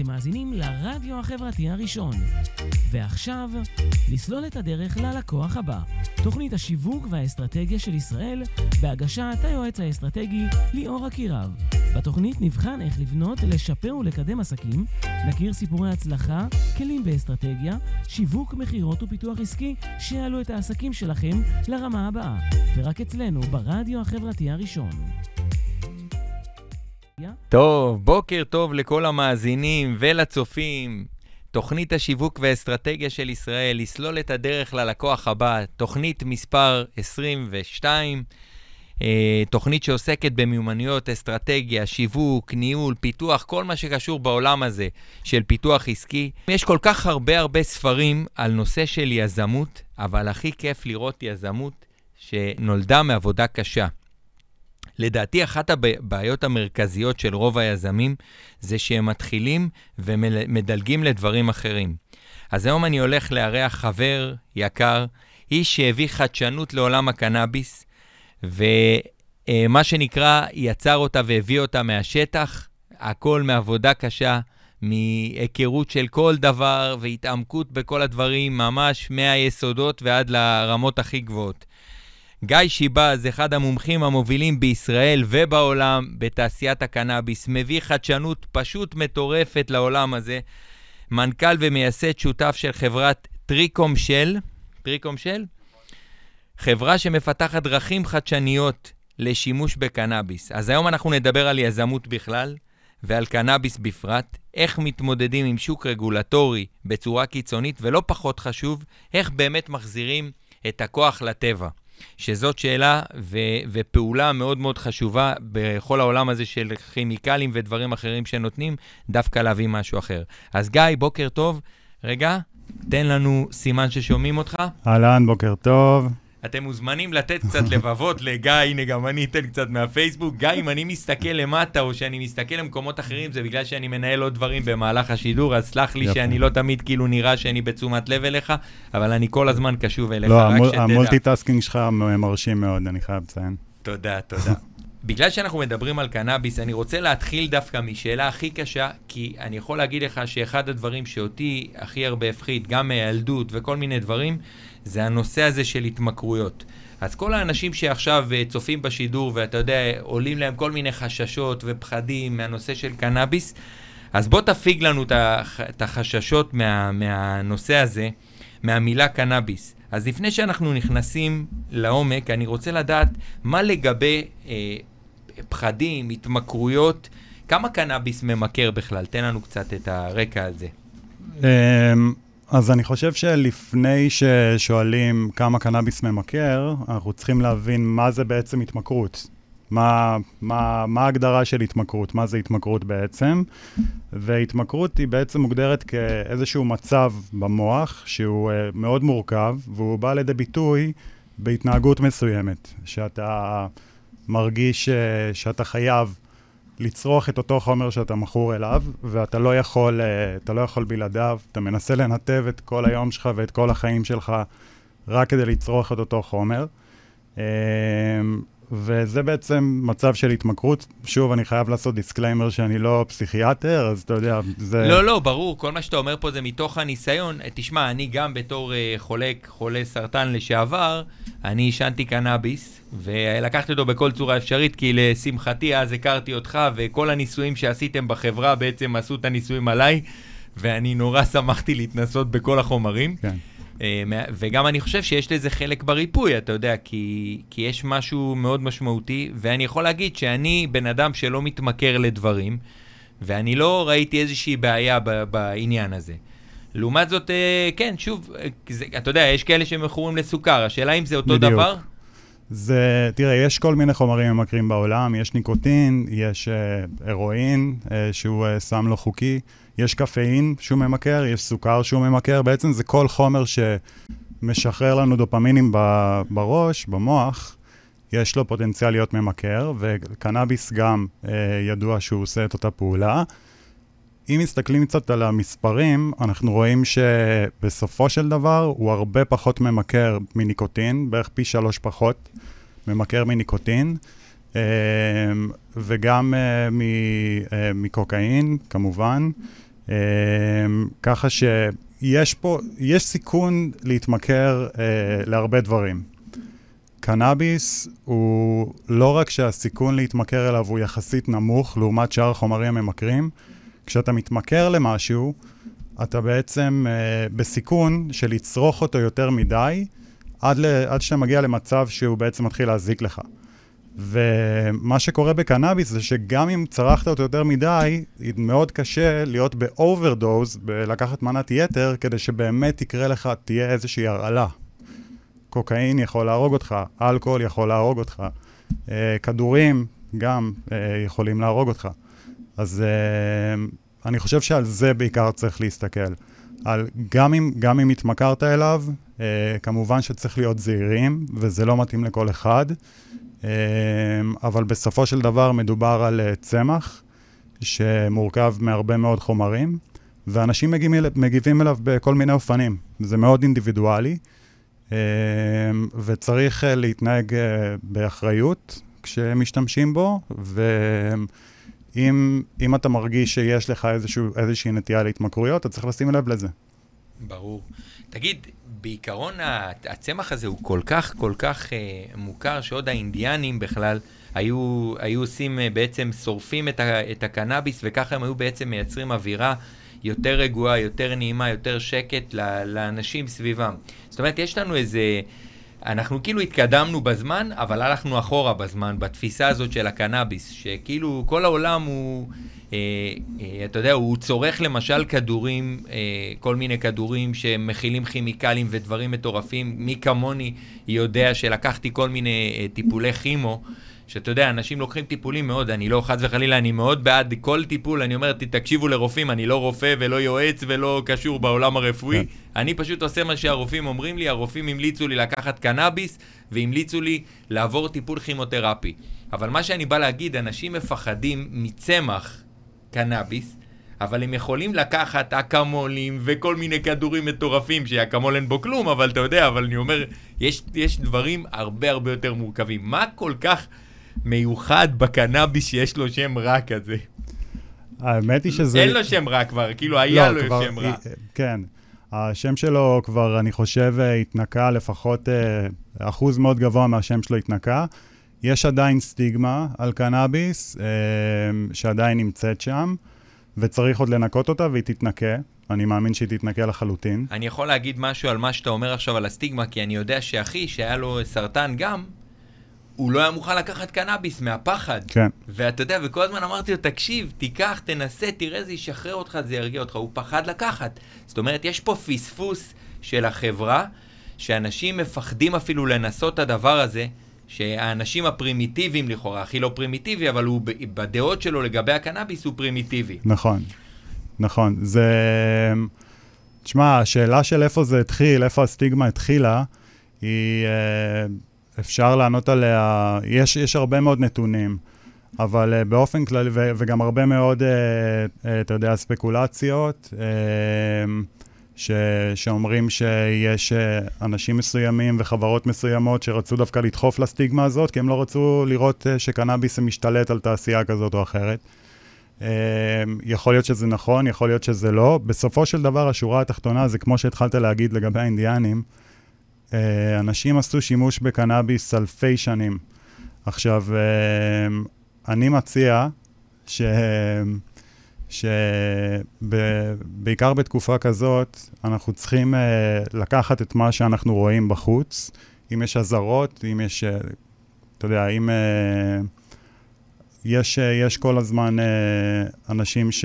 אתם מאזינים לרדיו החברתי הראשון. ועכשיו, לסלול את הדרך ללקוח הבא. תוכנית השיווק והאסטרטגיה של ישראל, בהגשת היועץ האסטרטגי ליאור אקירב. בתוכנית נבחן איך לבנות, לשפר ולקדם עסקים, נכיר סיפורי הצלחה, כלים באסטרטגיה, שיווק, מכירות ופיתוח עסקי, שיעלו את העסקים שלכם לרמה הבאה. ורק אצלנו, ברדיו החברתי הראשון. טוב, בוקר טוב לכל המאזינים ולצופים. תוכנית השיווק והאסטרטגיה של ישראל, לסלול את הדרך ללקוח הבא, תוכנית מספר 22, אה, תוכנית שעוסקת במיומנויות, אסטרטגיה, שיווק, ניהול, פיתוח, כל מה שקשור בעולם הזה של פיתוח עסקי. יש כל כך הרבה הרבה ספרים על נושא של יזמות, אבל הכי כיף לראות יזמות שנולדה מעבודה קשה. לדעתי, אחת הבעיות המרכזיות של רוב היזמים זה שהם מתחילים ומדלגים לדברים אחרים. אז היום אני הולך לארח חבר יקר, איש שהביא חדשנות לעולם הקנאביס, ומה שנקרא, יצר אותה והביא אותה מהשטח, הכל מעבודה קשה, מהיכרות של כל דבר והתעמקות בכל הדברים, ממש מהיסודות ועד לרמות הכי גבוהות. גיא שיבאז, אחד המומחים המובילים בישראל ובעולם בתעשיית הקנאביס, מביא חדשנות פשוט מטורפת לעולם הזה. מנכ"ל ומייסד שותף של חברת טריקום של, טריקום של? חברה שמפתחת דרכים חדשניות לשימוש בקנאביס. אז היום אנחנו נדבר על יזמות בכלל ועל קנאביס בפרט, איך מתמודדים עם שוק רגולטורי בצורה קיצונית, ולא פחות חשוב, איך באמת מחזירים את הכוח לטבע. שזאת שאלה ו- ופעולה מאוד מאוד חשובה בכל העולם הזה של כימיקלים ודברים אחרים שנותנים, דווקא להביא משהו אחר. אז גיא, בוקר טוב. רגע, תן לנו סימן ששומעים אותך. אהלן, בוקר טוב. אתם מוזמנים לתת קצת לבבות לגיא, הנה גם אני אתן קצת מהפייסבוק. גיא, אם אני מסתכל למטה או שאני מסתכל למקומות אחרים, זה בגלל שאני מנהל עוד דברים במהלך השידור, אז סלח לי יפה. שאני לא תמיד כאילו נראה שאני בתשומת לב אליך, אבל אני כל הזמן קשוב אליך, לא, רק שתדע. ה multitasking שלך מרשים מאוד, אני חייב לציין. תודה, תודה. בגלל שאנחנו מדברים על קנאביס, אני רוצה להתחיל דווקא משאלה הכי קשה, כי אני יכול להגיד לך שאחד הדברים שאותי הכי הרבה הפחיד, גם מהילדות וכל מיני דברים, זה הנושא הזה של התמכרויות. אז כל האנשים שעכשיו אה, צופים בשידור, ואתה יודע, עולים להם כל מיני חששות ופחדים מהנושא של קנאביס, אז בוא תפיג לנו את החששות מה, מהנושא הזה, מהמילה קנאביס. אז לפני שאנחנו נכנסים לעומק, אני רוצה לדעת מה לגבי אה, פחדים, התמכרויות, כמה קנאביס ממכר בכלל? תן לנו קצת את הרקע על זה. אז אני חושב שלפני ששואלים כמה קנאביס ממכר, אנחנו צריכים להבין מה זה בעצם התמכרות. מה, מה, מה ההגדרה של התמכרות? מה זה התמכרות בעצם? והתמכרות היא בעצם מוגדרת כאיזשהו מצב במוח שהוא uh, מאוד מורכב, והוא בא לידי ביטוי בהתנהגות מסוימת, שאתה מרגיש uh, שאתה חייב לצרוך את אותו חומר שאתה מכור אליו, ואתה לא יכול, אה, אתה לא יכול בלעדיו, אתה מנסה לנתב את כל היום שלך ואת כל החיים שלך רק כדי לצרוך את אותו חומר. אה, וזה בעצם מצב של התמכרות. שוב, אני חייב לעשות disclaimer שאני לא פסיכיאטר, אז אתה יודע, זה... לא, לא, ברור, כל מה שאתה אומר פה זה מתוך הניסיון. תשמע, אני גם בתור אה, חולה, חולה סרטן לשעבר, אני עישנתי קנאביס, ולקחתי אותו בכל צורה אפשרית, כי לשמחתי אז הכרתי אותך, וכל הניסויים שעשיתם בחברה בעצם עשו את הניסויים עליי, ואני נורא שמחתי להתנסות בכל החומרים. כן. אה, וגם אני חושב שיש לזה חלק בריפוי, אתה יודע, כי, כי יש משהו מאוד משמעותי, ואני יכול להגיד שאני בן אדם שלא מתמכר לדברים, ואני לא ראיתי איזושהי בעיה בעניין הזה. לעומת זאת, אה, כן, שוב, אה, זה, אתה יודע, יש כאלה שמכורים לסוכר, השאלה אם זה אותו בדיוק. דבר? זה, תראה, יש כל מיני חומרים ממכרים בעולם, יש ניקוטין, יש uh, הרואין, uh, שהוא uh, סם לא חוקי, יש קפאין שהוא ממכר, יש סוכר שהוא ממכר, בעצם זה כל חומר שמשחרר לנו דופמינים בראש, במוח, יש לו פוטנציאל להיות ממכר, וקנאביס גם uh, ידוע שהוא עושה את אותה פעולה. אם מסתכלים קצת על המספרים, אנחנו רואים שבסופו של דבר הוא הרבה פחות ממכר מניקוטין, בערך פי שלוש פחות ממכר מניקוטין, אה, וגם אה, מקוקאין, כמובן. ככה שיש פה, יש סיכון להתמכר אה, להרבה דברים. קנאביס הוא לא רק שהסיכון להתמכר אליו הוא יחסית נמוך לעומת שאר החומרים הממכרים, כשאתה מתמכר למשהו, אתה בעצם אה, בסיכון של לצרוך אותו יותר מדי, עד, ל, עד שאתה מגיע למצב שהוא בעצם מתחיל להזיק לך. ומה שקורה בקנאביס זה שגם אם צרכת אותו יותר מדי, מאוד קשה להיות ב overdose, בלקחת מנת יתר, כדי שבאמת יקרה לך, תהיה איזושהי הרעלה. קוקאין יכול להרוג אותך, אלכוהול יכול להרוג אותך, אה, כדורים גם אה, יכולים להרוג אותך. אז אה, אני חושב שעל זה בעיקר צריך להסתכל. על גם אם, גם אם התמכרת אליו, כמובן שצריך להיות זהירים, וזה לא מתאים לכל אחד. אבל בסופו של דבר מדובר על צמח שמורכב מהרבה מאוד חומרים, ואנשים מגיבים, מגיבים אליו בכל מיני אופנים. זה מאוד אינדיבידואלי. אמ, וצריך אה, להתנהג אה, באחריות כשמשתמשים בו, ואם אתה מרגיש שיש לך איזשהו, איזושהי נטייה להתמכרויות, אתה צריך לשים לב לזה. ברור. תגיד, בעיקרון הצמח הזה הוא כל כך כל כך אה, מוכר, שעוד האינדיאנים בכלל היו, היו עושים, בעצם שורפים את, ה, את הקנאביס, וככה הם היו בעצם מייצרים אווירה יותר רגועה, יותר נעימה, יותר שקט לאנשים סביבם. זאת אומרת, יש לנו איזה... אנחנו כאילו התקדמנו בזמן, אבל הלכנו אחורה בזמן, בתפיסה הזאת של הקנאביס, שכאילו כל העולם הוא, אה, אה, אתה יודע, הוא צורך למשל כדורים, אה, כל מיני כדורים שמכילים כימיקלים ודברים מטורפים. מי כמוני יודע שלקחתי כל מיני אה, טיפולי כימו. שאתה יודע, אנשים לוקחים טיפולים מאוד, אני לא, חס וחלילה, אני מאוד בעד כל טיפול, אני אומר, תקשיבו לרופאים, אני לא רופא ולא יועץ ולא קשור בעולם הרפואי, כן. אני פשוט עושה מה שהרופאים אומרים לי, הרופאים המליצו לי לקחת קנאביס, והמליצו לי לעבור טיפול כימותרפי. אבל מה שאני בא להגיד, אנשים מפחדים מצמח קנאביס, אבל הם יכולים לקחת אקמולים וכל מיני כדורים מטורפים, שאקמול אין בו כלום, אבל אתה יודע, אבל אני אומר, יש, יש דברים הרבה הרבה יותר מורכבים. מה כל כך... מיוחד בקנאביס שיש לו שם רע כזה. האמת היא שזה... אין לו שם רע כבר, כאילו היה לא, לו כבר, שם רע. כן. השם שלו כבר, אני חושב, התנקה, לפחות אה, אחוז מאוד גבוה מהשם שלו התנקה. יש עדיין סטיגמה על קנאביס, אה, שעדיין נמצאת שם, וצריך עוד לנקות אותה, והיא תתנקה. אני מאמין שהיא תתנקה לחלוטין. אני יכול להגיד משהו על מה שאתה אומר עכשיו על הסטיגמה, כי אני יודע שאחי, שהיה לו סרטן גם, הוא לא היה מוכן לקחת קנאביס מהפחד. כן. ואתה יודע, וכל הזמן אמרתי לו, תקשיב, תיקח, תנסה, תראה, זה ישחרר אותך, זה ירגיע אותך. הוא פחד לקחת. זאת אומרת, יש פה פספוס של החברה, שאנשים מפחדים אפילו לנסות את הדבר הזה, שהאנשים הפרימיטיביים לכאורה, הכי לא פרימיטיבי, אבל הוא בדעות שלו לגבי הקנאביס הוא פרימיטיבי. נכון, נכון. זה... תשמע, השאלה של איפה זה התחיל, איפה הסטיגמה התחילה, היא... אה, אפשר לענות עליה, יש, יש הרבה מאוד נתונים, אבל אה, באופן כללי, וגם הרבה מאוד, אה, uh, אתה יודע, ספקולציות, ש, שאומרים שיש אנשים מסוימים וחברות מסוימות שרצו דווקא לדחוף לסטיגמה הזאת, כי הם לא רצו לראות שקנאביס משתלט על תעשייה כזאת או אחרת. יכול להיות שזה נכון, יכול להיות שזה לא. בסופו של דבר, השורה התחתונה זה כמו שהתחלת להגיד לגבי האינדיאנים, אה, אנשים עשו שימוש בקנאביס אלפי שנים. עכשיו, אה, אני מציע ש... שבעיקר בתקופה כזאת, אנחנו צריכים uh, לקחת את מה שאנחנו רואים בחוץ. אם יש אזהרות, אם יש, אתה יודע, אם יש, יש כל הזמן אנשים ש,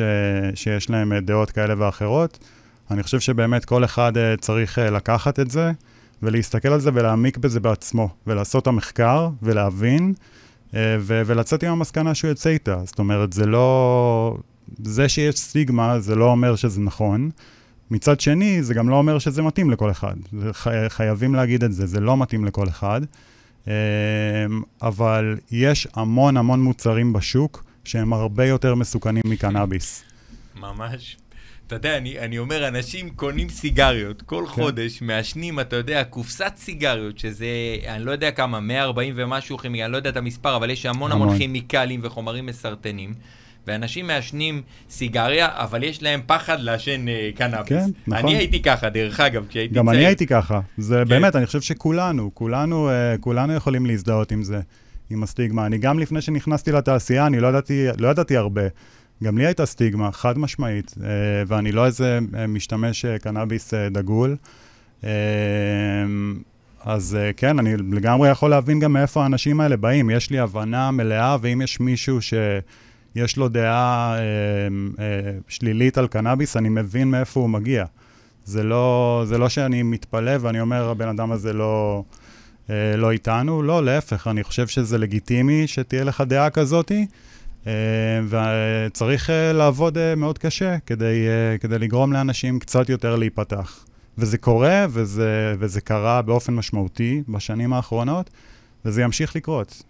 שיש להם דעות כאלה ואחרות, אני חושב שבאמת כל אחד צריך לקחת את זה. ולהסתכל על זה ולהעמיק בזה בעצמו, ולעשות את המחקר ולהבין, אה, ו- ולצאת עם המסקנה שהוא יוצא איתה. זאת אומרת, זה לא... זה שיש סטיגמה, זה לא אומר שזה נכון. מצד שני, זה גם לא אומר שזה מתאים לכל אחד. חי- חייבים להגיד את זה, זה לא מתאים לכל אחד. אה, אבל יש המון המון מוצרים בשוק שהם הרבה יותר מסוכנים מקנאביס. ממש. אתה יודע, אני, אני אומר, אנשים קונים סיגריות כל כן. חודש, מעשנים, אתה יודע, קופסת סיגריות, שזה, אני לא יודע כמה, 140 ומשהו כימיקלים, אני לא יודע את המספר, אבל יש המון המון, המון כימיקלים וחומרים מסרטנים. ואנשים מעשנים סיגריה, אבל יש להם פחד לעשן אה, קנאביס. כן, נכון. אני הייתי ככה, דרך אגב, כשהייתי גם צעיר. אני הייתי ככה. זה כן. באמת, אני חושב שכולנו, כולנו, אה, כולנו יכולים להזדהות עם זה, עם הסטיגמה. אני גם לפני שנכנסתי לתעשייה, אני לא ידעתי, לא ידעתי הרבה. גם לי הייתה סטיגמה, חד משמעית, אה, ואני לא איזה אה, משתמש אה, קנאביס דגול. אז כן, אני לגמרי יכול להבין גם מאיפה האנשים האלה באים. יש לי הבנה מלאה, ואם יש מישהו שיש לו דעה שלילית על קנאביס, אני מבין מאיפה הוא מגיע. זה לא, זה לא שאני מתפלא ואני אומר, הבן אדם הזה לא, לא איתנו, לא, להפך, אני חושב שזה לגיטימי שתהיה לך דעה כזאתי, וצריך אה, לעבוד אה, מאוד קשה כדי, אה, כדי לגרום לאנשים קצת יותר להיפתח. וזה קורה, וזה, וזה קרה באופן משמעותי בשנים האחרונות, וזה ימשיך לקרות.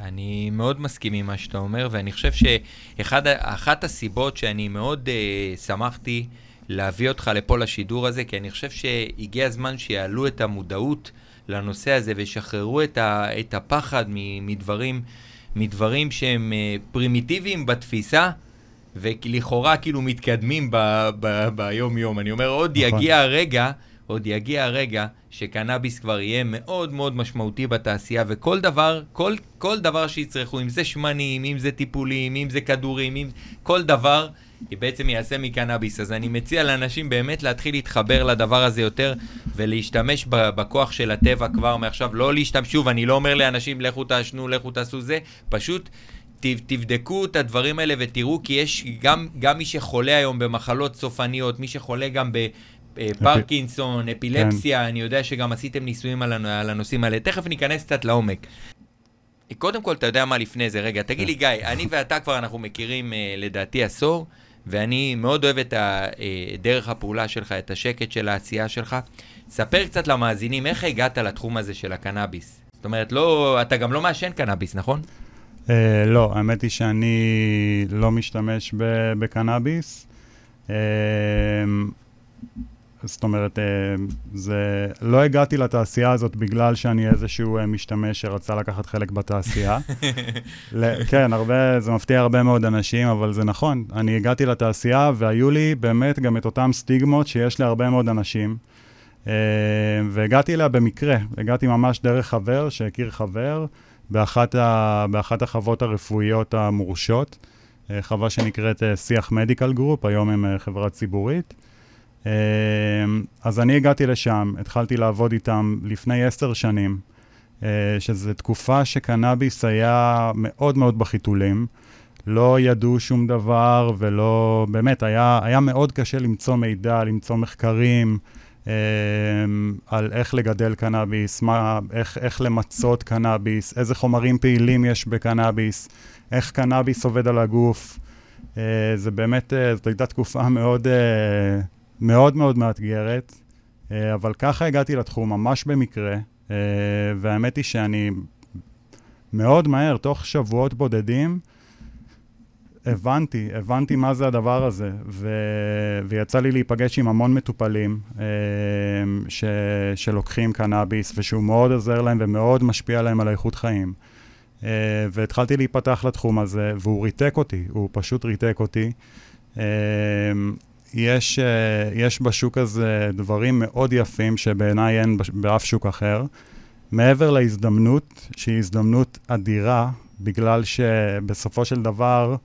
אני מאוד מסכים עם מה שאתה אומר, ואני חושב שאחת הסיבות שאני מאוד uh, שמחתי להביא אותך לפה לשידור הזה, כי אני חושב שהגיע הזמן שיעלו את המודעות לנושא הזה וישחררו את, את הפחד מדברים, מדברים שהם uh, פרימיטיביים בתפיסה. ולכאורה כאילו מתקדמים ב- ב- ביום-יום. אני אומר, עוד נכון. יגיע הרגע, עוד יגיע הרגע שקנאביס כבר יהיה מאוד מאוד משמעותי בתעשייה, וכל דבר, כל, כל דבר שיצרכו, אם זה שמנים, אם זה טיפולים, אם זה כדורים, אם... כל דבר בעצם יעשה מקנאביס. אז אני מציע לאנשים באמת להתחיל להתחבר לדבר הזה יותר, ולהשתמש ב- בכוח של הטבע כבר מעכשיו. לא להשתמש, שוב, אני לא אומר לאנשים, לכו תעשנו, לכו תעשו זה, פשוט... תבדקו את הדברים האלה ותראו, כי יש גם, גם מי שחולה היום במחלות סופניות, מי שחולה גם בפרקינסון, אפילפסיה, כן. אני יודע שגם עשיתם ניסויים על הנושאים האלה. תכף ניכנס קצת לעומק. קודם כל, אתה יודע מה לפני זה? רגע, תגיד לי, גיא, אני ואתה כבר, אנחנו מכירים אה, לדעתי עשור, ואני מאוד אוהב את אה, דרך הפעולה שלך, את השקט של העשייה שלך. ספר קצת למאזינים, איך הגעת לתחום הזה של הקנאביס? זאת אומרת, לא, אתה גם לא מעשן קנאביס, נכון? Uh, לא, האמת היא שאני לא משתמש בקנאביס. Uh, זאת אומרת, uh, זה... לא הגעתי לתעשייה הזאת בגלל שאני איזשהו uh, משתמש שרצה לקחת חלק בתעשייה. ל- כן, הרבה, זה מפתיע הרבה מאוד אנשים, אבל זה נכון. אני הגעתי לתעשייה והיו לי באמת גם את אותם סטיגמות שיש להרבה מאוד אנשים. אה, והגעתי אליה במקרה, הגעתי ממש דרך חבר שהכיר חבר. באחת, ה, באחת החוות הרפואיות המורשות, אה, חווה שנקראת אה, שיח Medical Group, היום הם אה, חברה ציבורית. אה, אז אני הגעתי לשם, התחלתי לעבוד איתם לפני עשר שנים, אה, שזו תקופה שקנאביס היה מאוד מאוד בחיתולים. לא ידעו שום דבר ולא, באמת, היה, היה מאוד קשה למצוא מידע, למצוא מחקרים. אה, על איך לגדל קנאביס, מה, איך, איך למצות קנאביס, איזה חומרים פעילים יש בקנאביס, איך קנאביס עובד על הגוף. אה, זה באמת, אה, זאת הייתה תקופה מאוד, מאוד מאוד מאתגרת, אה, אבל ככה הגעתי לתחום, ממש במקרה, אה, והאמת היא שאני מאוד מהר, תוך שבועות בודדים, הבנתי, הבנתי מה זה הדבר הזה, ו... ויצא לי להיפגש עם המון מטופלים אה, ש... שלוקחים קנאביס, ושהוא מאוד עוזר להם ומאוד משפיע להם על איכות חיים. והתחלתי להיפתח לתחום הזה, והוא ריתק אותי, הוא פשוט ריתק אותי. יש, אה, יש בשוק הזה דברים מאוד יפים שבעיניי אין באף שוק אחר. מעבר להזדמנות, שהיא הזדמנות אדירה, בגלל שבסופו של דבר,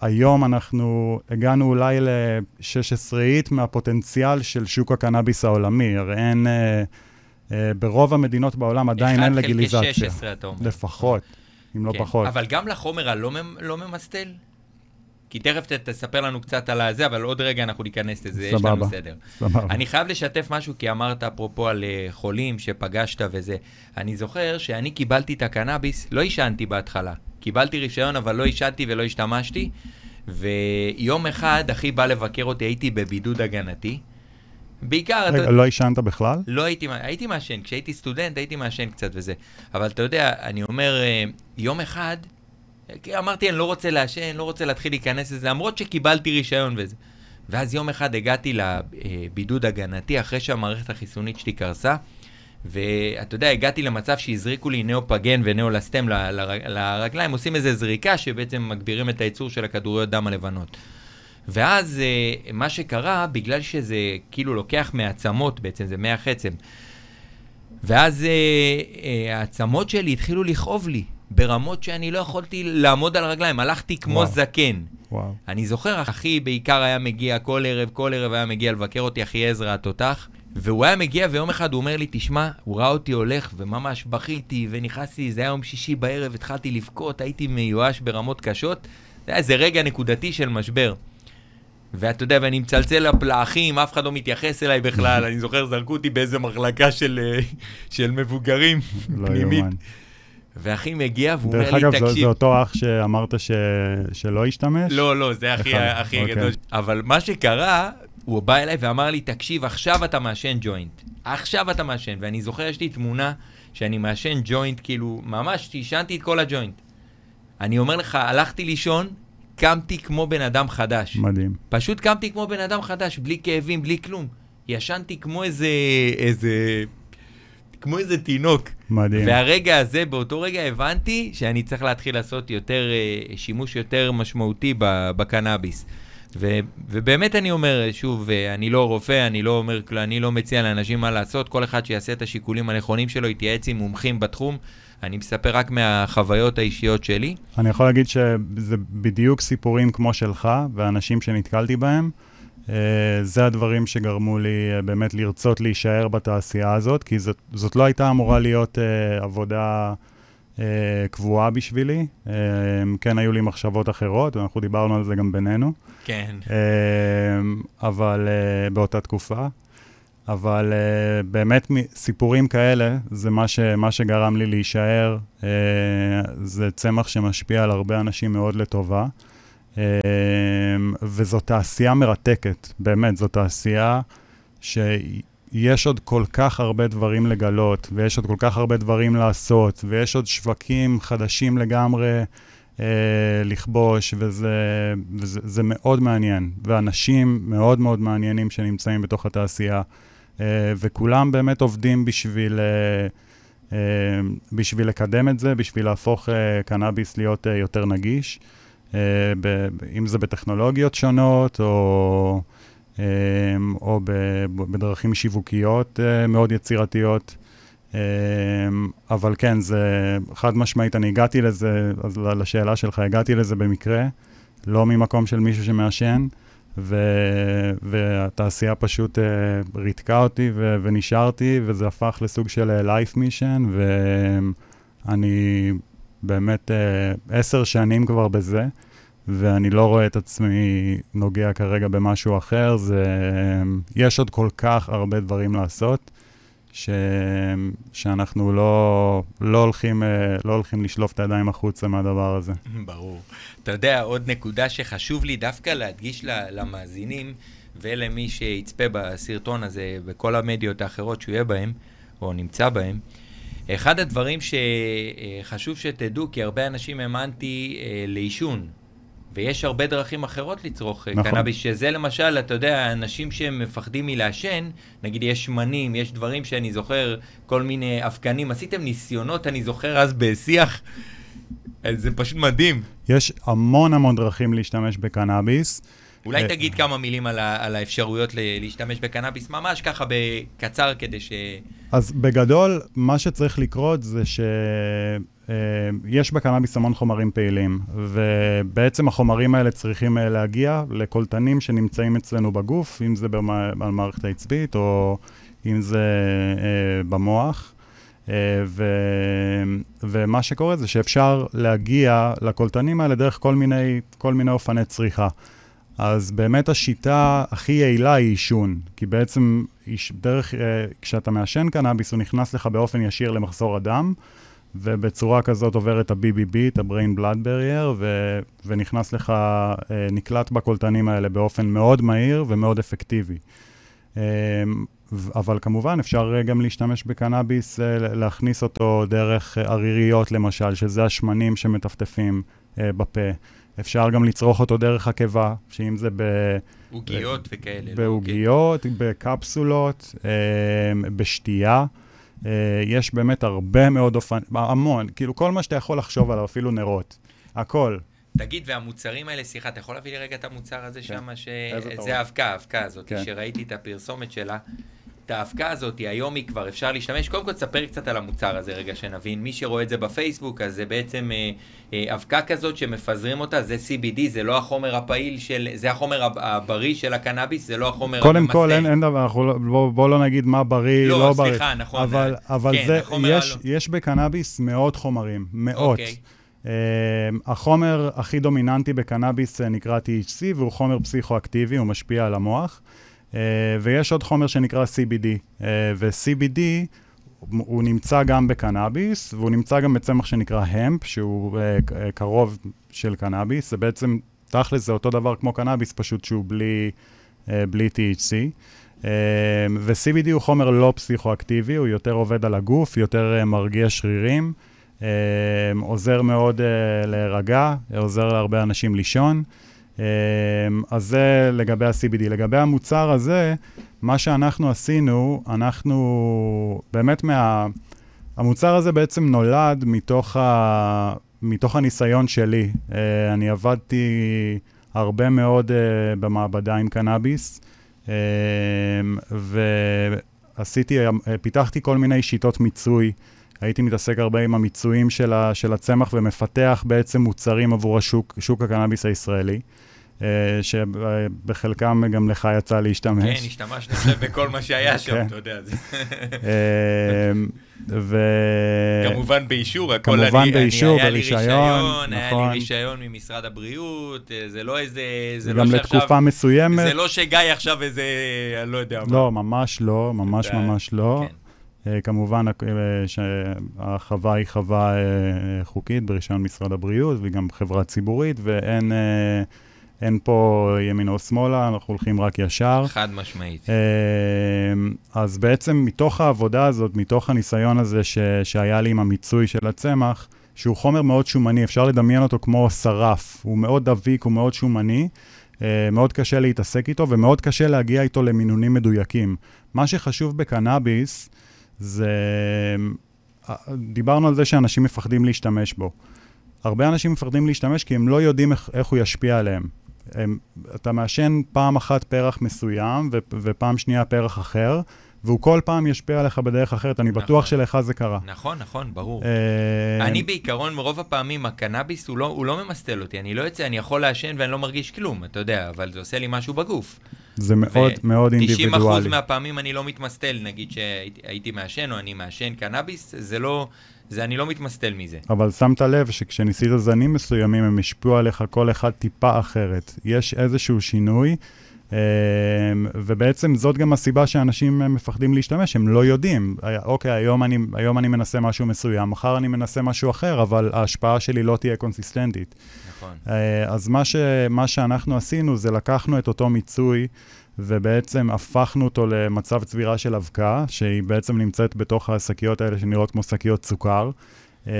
היום אנחנו הגענו אולי ל-16ית מהפוטנציאל של שוק הקנאביס העולמי. הרי אין, אה, אה, ברוב המדינות בעולם עדיין אין לגיליזציה. 1 חלקי 16, אתה אומר. לפחות, אם לא כן. פחות. אבל גם לחומר הלא לא ממסטל? כי תכף ת- תספר לנו קצת על הזה, אבל עוד רגע אנחנו ניכנס לזה, יש לנו. סדר. סבבה. אני חייב לשתף משהו, כי אמרת אפרופו על אה, חולים שפגשת וזה. אני זוכר שאני קיבלתי את הקנאביס, לא עישנתי בהתחלה. קיבלתי רישיון, אבל לא עישנתי ולא השתמשתי. ויום אחד אחי בא לבקר אותי, הייתי בבידוד הגנתי. בעיקר, אתה רגע, לא עישנת בכלל? לא הייתי, הייתי מעשן, כשהייתי סטודנט הייתי מעשן קצת וזה. אבל אתה יודע, אני אומר, אה, יום אחד, אמרתי, אני לא רוצה לעשן, לא רוצה להתחיל להיכנס לזה, למרות שקיבלתי רישיון וזה. ואז יום אחד הגעתי לבידוד הגנתי, אחרי שהמערכת החיסונית שלי קרסה, ואתה יודע, הגעתי למצב שהזריקו לי נאופגן ונאולסטם לרגליים, עושים איזו זריקה שבעצם מגבירים את הייצור של הכדוריות דם הלבנות. ואז אה, מה שקרה, בגלל שזה כאילו לוקח מעצמות בעצם, זה מח עצם, ואז אה, אה, העצמות שלי התחילו לכאוב לי, ברמות שאני לא יכולתי לעמוד על הרגליים, הלכתי כמו וואו. זקן. וואו. אני זוכר, אחי בעיקר היה מגיע כל ערב, כל ערב היה מגיע לבקר אותי, אחי עזרא התותח, והוא היה מגיע ויום אחד הוא אומר לי, תשמע, הוא ראה אותי הולך וממש בכיתי ונכנסתי, זה היה יום שישי בערב, התחלתי לבכות, הייתי מיואש ברמות קשות, זה היה איזה רגע נקודתי של משבר. ואתה יודע, ואני מצלצל לפלאחים, אף אחד לא מתייחס אליי בכלל, אני זוכר, זרקו אותי באיזה מחלקה של, אה, של מבוגרים, לא פנימית. ואחי מגיע והוא אומר דרך לי, אגב, זה- תקשיב, זה אותו אח שאמרת ש- שלא השתמש? לא, לא, זה אחד, הכי אוקיי. גדול. אבל מה שקרה, הוא בא אליי ואמר לי, תקשיב, עכשיו אתה מעשן ג'וינט. עכשיו אתה מעשן. ואני זוכר, יש לי תמונה שאני מעשן ג'וינט, כאילו, ממש, עישנתי את כל הג'וינט. אני אומר לך, הלכתי לישון, קמתי כמו בן אדם חדש. מדהים. פשוט קמתי כמו בן אדם חדש, בלי כאבים, בלי כלום. ישנתי כמו איזה... איזה... כמו איזה תינוק. מדהים. והרגע הזה, באותו רגע הבנתי שאני צריך להתחיל לעשות יותר, אה, שימוש יותר משמעותי בקנאביס. ו, ובאמת אני אומר, שוב, אה, אני לא רופא, אני לא אומר, אני לא מציע לאנשים מה לעשות, כל אחד שיעשה את השיקולים הנכונים שלו, יתייעץ עם מומחים בתחום. אני מספר רק מהחוויות האישיות שלי. אני יכול להגיד שזה בדיוק סיפורים כמו שלך, והאנשים שנתקלתי בהם. אה, זה הדברים שגרמו לי אה, באמת לרצות להישאר בתעשייה הזאת, כי זאת, זאת לא הייתה אמורה להיות אה, עבודה אה, קבועה בשבילי. כן, היו לי מחשבות אחרות, ואנחנו דיברנו על זה גם בינינו. כן. אבל אה, באותה תקופה. אבל אה, באמת סיפורים כאלה, זה מה, ש, מה שגרם לי להישאר. אה, זה צמח שמשפיע על הרבה אנשים מאוד לטובה. אה, וזו תעשייה מרתקת, באמת, זו תעשייה שיש עוד כל כך הרבה דברים לגלות, ויש עוד כל כך הרבה דברים לעשות, ויש עוד שווקים חדשים לגמרי אה, לכבוש, וזה, וזה זה מאוד מעניין. ואנשים מאוד מאוד מעניינים שנמצאים בתוך התעשייה, אה, וכולם באמת עובדים בשביל... אה, אה, בשביל לקדם את זה, בשביל להפוך אה, קנאביס להיות אה, יותר נגיש, אם זה בטכנולוגיות שונות, או, אה, או בדרכים שיווקיות אה, מאוד יצירתיות. אה, אבל כן, זה חד משמעית, אני הגעתי לזה, אז לשאלה שלך, הגעתי לזה במקרה, לא ממקום של מישהו שמעשן, ו, והתעשייה פשוט ריתקה אותי ו, ונשארתי, וזה הפך לסוג של אה, life mission, ואני באמת uh, עשר שנים כבר בזה, ואני לא רואה את עצמי נוגע כרגע במשהו אחר, זה, יש עוד כל כך הרבה דברים לעשות. ש... שאנחנו לא, לא, הולכים, אה, לא הולכים לשלוף את הידיים החוצה מהדבר הזה. ברור. אתה יודע, עוד נקודה שחשוב לי דווקא להדגיש למאזינים ולמי שיצפה בסרטון הזה, בכל המדיות האחרות שהוא יהיה בהם, או נמצא בהם, אחד הדברים שחשוב שתדעו, כי הרבה אנשים הם אנטי אה, לעישון, ויש הרבה דרכים אחרות לצרוך אה, נכון. קנאביס, שזה למשל, אתה יודע, אנשים שהם מפחדים מלעשן, נגיד יש שמנים, יש דברים שאני זוכר, כל מיני אבקנים, עשיתם ניסיונות, אני זוכר אז בשיח, אה, זה פשוט מדהים. יש המון המון דרכים להשתמש בקנאביס. אולי אה, תגיד כמה מילים על, ה- על האפשרויות ל- להשתמש בקנאביס, ממש ככה בקצר, כדי ש... אז בגדול, מה שצריך לקרות זה שיש בקנאביס המון חומרים פעילים, ובעצם החומרים האלה צריכים אה, להגיע לקולטנים שנמצאים אצלנו בגוף, אם זה במערכת העצבית או אם זה אה, במוח. אה, ו, ומה שקורה זה שאפשר להגיע לקולטנים האלה דרך כל מיני, כל מיני אופני צריכה. אז באמת השיטה הכי יעילה היא עישון, כי בעצם דרך, אה, כשאתה מעשן קנאביס הוא נכנס לך באופן ישיר למחזור הדם, ובצורה כזאת עובר את ה-BBB, את ה-brain blood barrier, ו, ונכנס לך, אה, נקלט בקולטנים האלה באופן מאוד מהיר ומאוד אפקטיבי. אה, אבל כמובן אפשר גם להשתמש בקנאביס, להכניס אותו דרך עריריות למשל, שזה השמנים שמטפטפים בפה. אפשר גם לצרוך אותו דרך הקיבה, שאם זה ב... עוגיות וכאלה. לא? בעוגיות, בקפסולות, אה, בשתייה. אה, יש באמת הרבה מאוד אופנים, המון, כאילו כל מה שאתה יכול לחשוב עליו, אפילו נרות, הכל. תגיד, והמוצרים האלה, סליחה, אתה יכול להביא לי רגע את המוצר הזה שם, ש... זה? האבקה, האבקה הזאת, כן. שראיתי את הפרסומת שלה. את האבקה הזאת, היום היא כבר אפשר להשתמש. קודם כל, תספר קצת על המוצר הזה, רגע שנבין. מי שרואה את זה בפייסבוק, אז זה בעצם אה, אה, אבקה כזאת שמפזרים אותה, זה CBD, זה לא החומר הפעיל של, זה החומר הב- הבריא של הקנאביס, זה לא החומר קודם הממסטל. כל, אין, אין דבר, אנחנו לא, בוא, בוא לא נגיד מה בריא, לא, לא, בריא. סליחה, נכון, אבל, זה- אבל כן, זה, יש, הלא- יש בקנאביס מאות חומרים, מאות. אוקיי. Uh, החומר הכי דומיננטי בקנאביס uh, נקרא THC, והוא חומר פסיכואקטיבי, הוא משפיע על המוח. Uh, ויש עוד חומר שנקרא CBD, uh, ו-CBD הוא- נמצא גם בקנאביס, והוא נמצא גם בצמח שנקרא המפ, שהוא uh, קרוב של קנאביס. זה בעצם, תכל'ס זה אותו דבר כמו קנאביס, פשוט שהוא בלי, בלי THC. ו-CBD הוא חומר לא פסיכואקטיבי, הוא יותר עובד על הגוף, יותר מרגיע שרירים. עוזר מאוד להירגע, עוזר להרבה אנשים לישון. Um, אז זה לגבי ה-CBD. לגבי המוצר הזה, מה שאנחנו עשינו, אנחנו באמת מה... המוצר הזה בעצם נולד מתוך, ה... מתוך הניסיון שלי. Uh, אני עבדתי הרבה מאוד uh, במעבדה עם קנאביס, uh, ועשיתי, uh, פיתחתי כל מיני שיטות מיצוי. הייתי מתעסק הרבה עם המיצויים של, ה, של הצמח ומפתח בעצם מוצרים עבור השוק, שוק הקנאביס הישראלי, אה, שבחלקם גם לך יצא להשתמש. כן, השתמשנו בכל מה שהיה שם, כן. אתה יודע. אה, ו... כמובן באישור, הכל כמובן אני, באישור, אני, היה לי ברישיון, רישיון, היה נכון. לי רישיון ממשרד הבריאות, אה, זה לא איזה, זה גם לא שעכשיו, לתקופה מסוימת. זה לא שגיא עכשיו איזה, אני לא יודע מה. לא, ממש לא, ממש. ממש לא. כן. אה, כמובן אה, שהחווה היא חווה אה, חוקית ברישיון משרד הבריאות, והיא גם חברה ציבורית, ואין אה, אין פה ימין או שמאלה, אנחנו הולכים רק ישר. חד משמעית. אה, אז בעצם מתוך העבודה הזאת, מתוך הניסיון הזה ש, שהיה לי עם המיצוי של הצמח, שהוא חומר מאוד שומני, אפשר לדמיין אותו כמו שרף, הוא מאוד דביק, הוא מאוד שומני, אה, מאוד קשה להתעסק איתו ומאוד קשה להגיע איתו למינונים מדויקים. מה שחשוב בקנאביס זה, אה, דיברנו על זה שאנשים מפחדים להשתמש בו. הרבה אנשים מפחדים להשתמש כי הם לא יודעים איך, איך הוא ישפיע עליהם. הם, אתה מעשן פעם אחת פרח מסוים ו, ופעם שנייה פרח אחר, והוא כל פעם ישפיע עליך בדרך אחרת. אני בטוח נכון. שלך זה קרה. נכון, נכון, ברור. אה, אני בעיקרון, רוב הפעמים, הקנאביס הוא לא, הוא לא ממסטל אותי. אני לא יוצא, אני יכול לעשן ואני לא מרגיש כלום, אתה יודע, אבל זה עושה לי משהו בגוף. זה מאוד מאוד 90% אינדיבידואלי. מהפעמים אני לא מתמסטל, נגיד שהייתי מעשן או אני מעשן קנאביס, זה לא, זה אני לא מתמסטל מזה. אבל שמת לב שכשניסית זנים מסוימים, הם השפיעו עליך כל אחד טיפה אחרת. יש איזשהו שינוי, אה, ובעצם זאת גם הסיבה שאנשים מפחדים להשתמש, הם לא יודעים. אה, אוקיי, היום אני, היום אני מנסה משהו מסוים, מחר אני מנסה משהו אחר, אבל ההשפעה שלי לא תהיה קונסיסטנטית. נכון. אה, אז מה, ש, מה שאנחנו עשינו זה לקחנו את אותו מיצוי ובעצם הפכנו אותו למצב צבירה של אבקה, שהיא בעצם נמצאת בתוך השקיות האלה שנראות כמו שקיות סוכר, אה,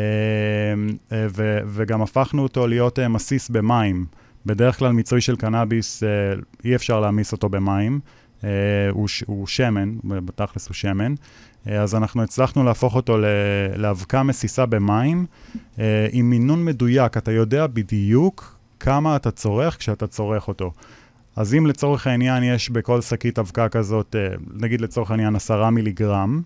אה, ו, וגם הפכנו אותו להיות אה, מסיס במים. בדרך כלל מיצוי של קנאביס, אי אפשר להמיס אותו במים, הוא, הוא שמן, בתכלס הוא שמן. אז אנחנו הצלחנו להפוך אותו לאבקה מסיסה במים, עם מינון מדויק, אתה יודע בדיוק כמה אתה צורך כשאתה צורך אותו. אז אם לצורך העניין יש בכל שקית אבקה כזאת, אה, נגיד לצורך העניין עשרה מיליגרם,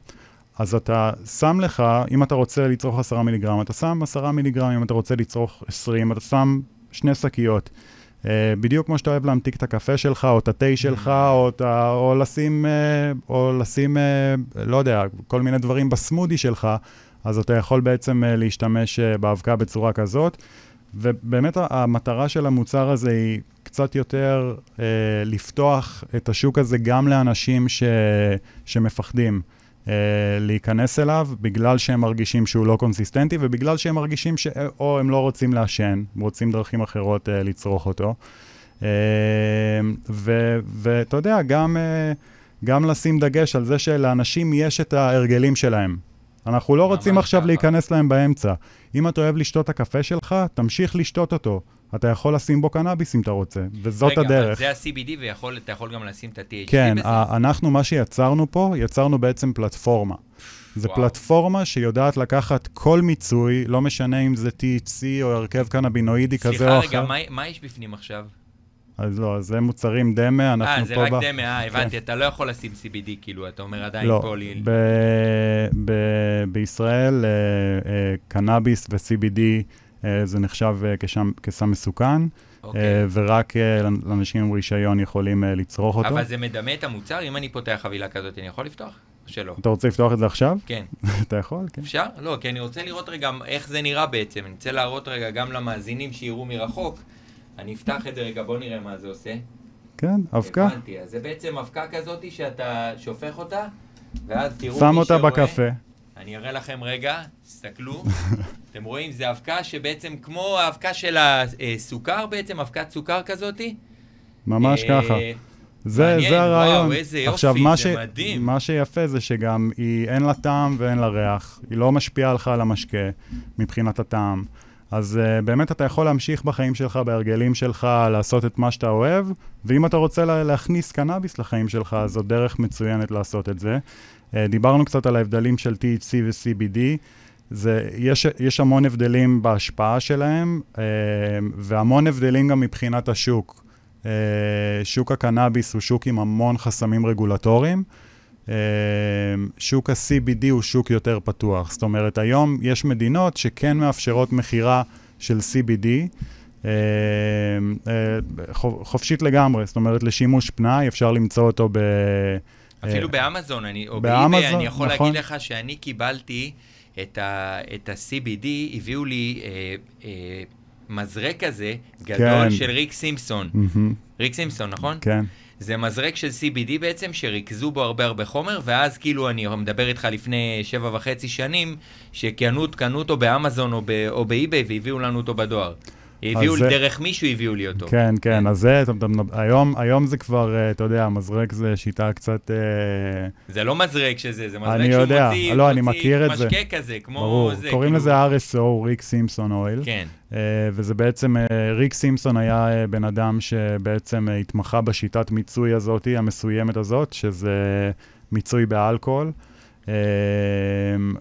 אז אתה שם לך, אם אתה רוצה לצרוך עשרה מיליגרם, אתה שם עשרה מיליגרם, אם אתה רוצה לצרוך עשרים, אתה שם שני שקיות. Uh, בדיוק כמו שאתה אוהב להמתיק את הקפה שלך, או את התה שלך, או, את ה, או לשים, uh, או לשים לא יודע, כל מיני דברים בסמודי שלך, אז אתה יכול בעצם להשתמש באבקה בצורה כזאת. ובאמת המטרה של המוצר הזה היא קצת יותר uh, לפתוח את השוק הזה גם לאנשים ש, שמפחדים. uh, להיכנס אליו בגלל שהם מרגישים שהוא לא קונסיסטנטי ובגלל שהם מרגישים שאו הם לא רוצים לעשן, רוצים דרכים אחרות uh, לצרוך אותו. ו- ואתה יודע, גם, uh, גם לשים דגש על זה שלאנשים יש את ההרגלים שלהם. אנחנו לא רוצים עכשיו ככה. להיכנס להם באמצע. אם אתה אוהב לשתות את הקפה שלך, תמשיך לשתות אותו. אתה יכול לשים בו קנאביס אם אתה רוצה, וזאת רגע, הדרך. אבל זה ה-CBD ואתה יכול גם לשים את ה-THC כן, בזה? ה- אנחנו, מה שיצרנו פה, יצרנו בעצם פלטפורמה. וואו. פלטפורמה שיודעת לקחת כל מיצוי, לא משנה אם זה THC או הרכב קנבינואידי כזה סליחה או רגע, אחר. מה, מה יש בפנים עכשיו? אז לא, אז זה מוצרים דמה, אנחנו אה, פה... זה רק ב- דמה, אה, הבנתי, אתה לא יכול לשים CBD, כאילו, אתה אומר עדיין לא, פולי... ב- ב- בישראל אה, אה, קנאביס ו-CBD אה, זה נחשב אה, כשם- כסם מסוכן, אוקיי. אה, ורק אה, לאנשים עם רישיון יכולים אה, לצרוך אותו. אבל זה מדמה את המוצר? אם אני פותח חבילה כזאת, אני יכול לפתוח? שלא? אתה רוצה לפתוח את זה עכשיו? כן. אתה יכול, כן. אפשר? לא, כי אני רוצה לראות רגע איך זה נראה בעצם. אני רוצה להראות רגע גם למאזינים שיראו מרחוק. אני אפתח את זה רגע, בוא נראה מה זה עושה. כן, אבקה. הבנתי, אז זה בעצם אבקה כזאת שאתה שופך אותה, ואז תראו שם מי אותה שרואה- בקפה. אני אראה לכם רגע, תסתכלו. אתם רואים, זה אבקה שבעצם כמו האבקה של הסוכר בעצם, אבקת סוכר כזאתי. ממש אה, ככה. זה, מעניין, זה הרעיון. וואו, איזה יופי, עכשיו, מה זה מדהים. מה שיפה זה שגם היא, אין לה טעם ואין לה ריח. היא לא משפיעה לך על המשקה מבחינת הטעם. אז uh, באמת אתה יכול להמשיך בחיים שלך, בהרגלים שלך, לעשות את מה שאתה אוהב, ואם אתה רוצה לה, להכניס קנאביס לחיים שלך, זו דרך מצוינת לעשות את זה. Uh, דיברנו קצת על ההבדלים של THC ו-CBD. זה, יש, יש המון הבדלים בהשפעה שלהם, uh, והמון הבדלים גם מבחינת השוק. Uh, שוק הקנאביס הוא שוק עם המון חסמים רגולטוריים. Uh, שוק ה-CBD הוא שוק יותר פתוח. זאת אומרת, היום יש מדינות שכן מאפשרות מכירה של CBD, uh, uh, חופשית לגמרי, זאת אומרת, לשימוש פנאי, אפשר למצוא אותו ב... אפילו אה, באמזון, אני, או באמזון, אני יכול נכון. להגיד לך שאני קיבלתי את, ה, את ה-CBD, הביאו לי אה, אה, מזרק כזה, גדול כן. של ריק סימפסון. מהמם, ריק סימפסון, נכון? כן, זה מזרק של CBD בעצם, שריכזו בו הרבה הרבה חומר, ואז כאילו, אני מדבר איתך לפני שבע וחצי שנים, שקנו קנו אותו באמזון או באיביי והביאו לנו אותו בדואר. הביאו זה- דרך מישהו הביאו לי אותו. כן, כן, אז זה, אתה- היום, היום זה כבר, אה, אתה יודע, מזרק זה שיטה קצת... אה, זה לא מזרק שזה, זה מזרק אני שהוא יודע, מוציא, לא, אני מוציא מכיר את זה. משקה כזה, כמו ברור, זה. קוראים כאילו- לזה RSO, ריק סימפסון אויל. כן. אה, וזה בעצם, אה, ריק סימפסון היה אה, בן אדם שבעצם אה, התמחה בשיטת מיצוי הזאת, המסוימת הזאת, שזה מיצוי באלכוהול. אה,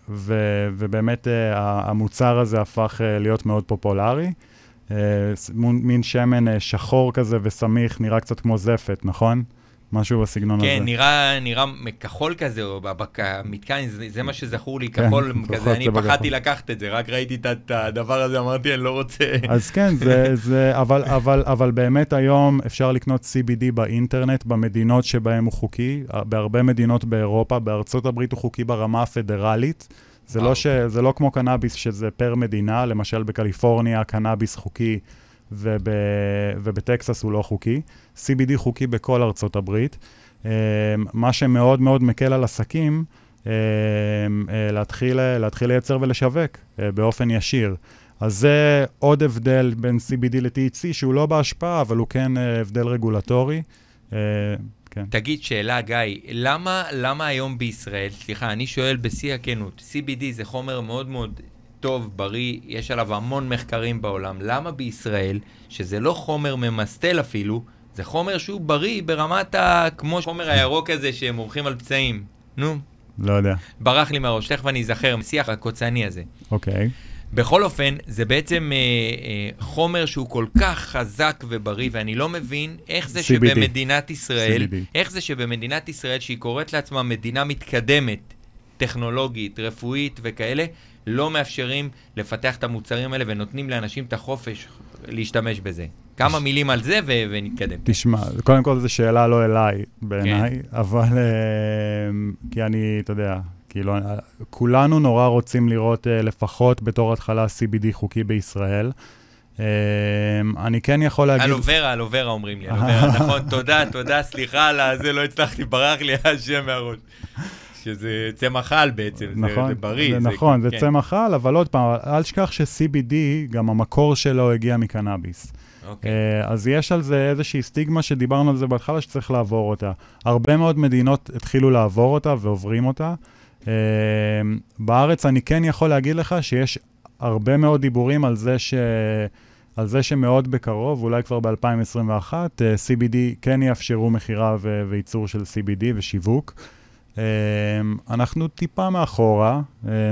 ו- ובאמת אה, המוצר הזה הפך אה, להיות מאוד פופולרי. אה, מין שמן אה, שחור כזה וסמיך, נראה קצת כמו זפת, נכון? משהו בסגנון הזה. כן, נראה, נראה כחול כזה, או במתקן, זה, זה מה שזכור לי, כן, כחול כזה, אני. פחדתי לקחת את זה, רק ראיתי את הדבר הזה, אמרתי, אני לא רוצה. אז כן, זה, זה, אבל, אבל, אבל באמת היום אפשר לקנות CBD באינטרנט במדינות שבהן הוא חוקי, בהרבה מדינות באירופה, בארצות הברית הוא חוקי ברמה הפדרלית. זה. לא, ש, זה לא כמו קנאביס שזה פר מדינה, למשל בקליפורניה קנאביס חוקי וב, ובטקסס הוא לא חוקי. CBD חוקי בכל ארצות הברית. אה, מה שמאוד מאוד מקל על עסקים, אה, אה, להתחיל, להתחיל לייצר ולשווק באופן ישיר. אז זה עוד הבדל בין CBD ל-THC, שהוא לא בהשפעה, אבל הוא כן הבדל רגולטורי. כן. תגיד, שאלה, גיא, למה, למה היום בישראל, סליחה, אני שואל בשיא הכנות, CBD זה חומר מאוד מאוד טוב, בריא, יש עליו המון מחקרים בעולם, למה בישראל, שזה לא חומר ממסטל אפילו, זה חומר שהוא בריא ברמת ה... כמו חומר הירוק הזה שהם עורכים על פצעים. נו, לא יודע. ברח לי מהראש, תכף אני אזכר, שיח הקוצני הזה. אוקיי. בכל אופן, זה בעצם אה, אה, חומר שהוא כל כך חזק ובריא, ואני לא מבין איך זה CBD. שבמדינת ישראל, CBD. איך זה שבמדינת ישראל, שהיא קוראת לעצמה מדינה מתקדמת, טכנולוגית, רפואית וכאלה, לא מאפשרים לפתח את המוצרים האלה ונותנים לאנשים את החופש להשתמש בזה. כמה מילים על זה ו- ונתקדם. תשמע, קודם כל זו שאלה לא אליי בעיניי, כן. אבל אה, כי אני, אתה יודע, כאילו, כולנו נורא רוצים לראות אה, לפחות בתור התחלה CBD חוקי בישראל. אה, אני כן יכול להגיד... אלוברה, אלוברה אומרים לי, אלוברה, נכון, תודה, תודה, סליחה על הזה, לא הצלחתי, ברח לי השם מהראש. שזה צמח על בעצם, זה- נכון, זה בריא. זה נכון, זה כן. צמח על, אבל עוד פעם, אל תשכח ש-CBD, גם המקור שלו הגיע מקנאביס. אוקיי. אה, אז יש על זה איזושהי סטיגמה שדיברנו על זה בהתחלה, שצריך לעבור אותה. הרבה מאוד מדינות התחילו לעבור אותה ועוברים אותה. אה, בארץ אני כן יכול להגיד לך שיש הרבה מאוד דיבורים על זה, ש... על זה שמאוד בקרוב, אולי כבר ב-2021, CBD כן יאפשרו מכירה ו- וייצור של CBD ושיווק. אנחנו טיפה מאחורה,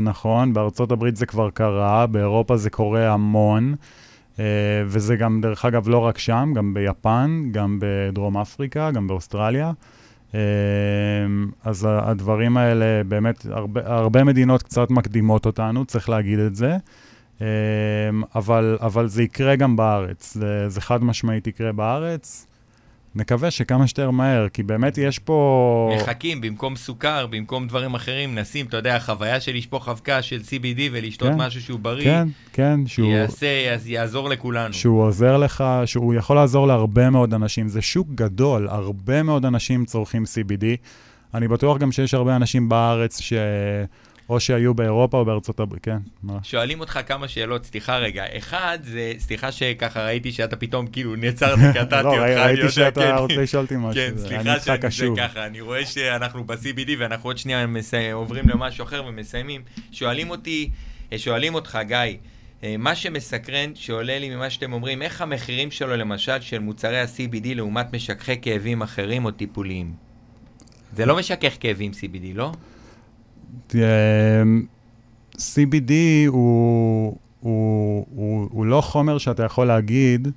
נכון, בארצות הברית זה כבר קרה, באירופה זה קורה המון. Uh, וזה גם, דרך אגב, לא רק שם, גם ביפן, גם בדרום אפריקה, גם באוסטרליה. Uh, אז הדברים האלה, באמת, הרבה, הרבה מדינות קצת מקדימות אותנו, צריך להגיד את זה. Uh, אבל, אבל זה יקרה גם בארץ, זה, זה חד משמעית יקרה בארץ. נקווה שכמה שיותר מהר, כי באמת יש פה... מחכים, במקום סוכר, במקום דברים אחרים, נשים, אתה יודע, החוויה של לשפוך אבקה של CBD ולשתות כן, משהו שהוא בריא, כן, כן, שהוא... יעשה, יעזור לכולנו. שהוא עוזר לך, שהוא יכול לעזור להרבה מאוד אנשים. זה שוק גדול, הרבה מאוד אנשים צורכים CBD. אני בטוח גם שיש הרבה אנשים בארץ ש... או שהיו באירופה או בארצות הברית, כן. שואלים אותך כמה שאלות, סליחה רגע. אחד, זה, סליחה שככה ראיתי שאתה פתאום כאילו נעצרת, קטעתי לא, אותך, אני ראיתי שאתה כן. רוצה לשאול אותי משהו. כן, סליחה שזה ככה, אני רואה שאנחנו ב-CBD ואנחנו עוד שנייה עוברים למשהו אחר ומסיימים. שואלים אותי, שואלים אותך, גיא, אה, מה שמסקרן, שעולה לי ממה שאתם אומרים, איך המחירים שלו, למשל, של מוצרי ה-CBD לעומת משככי כאבים אחרים או טיפוליים? זה לא משכך כאבים CBD, לא? CBD הוא, הוא, הוא, הוא לא חומר שאתה יכול להגיד,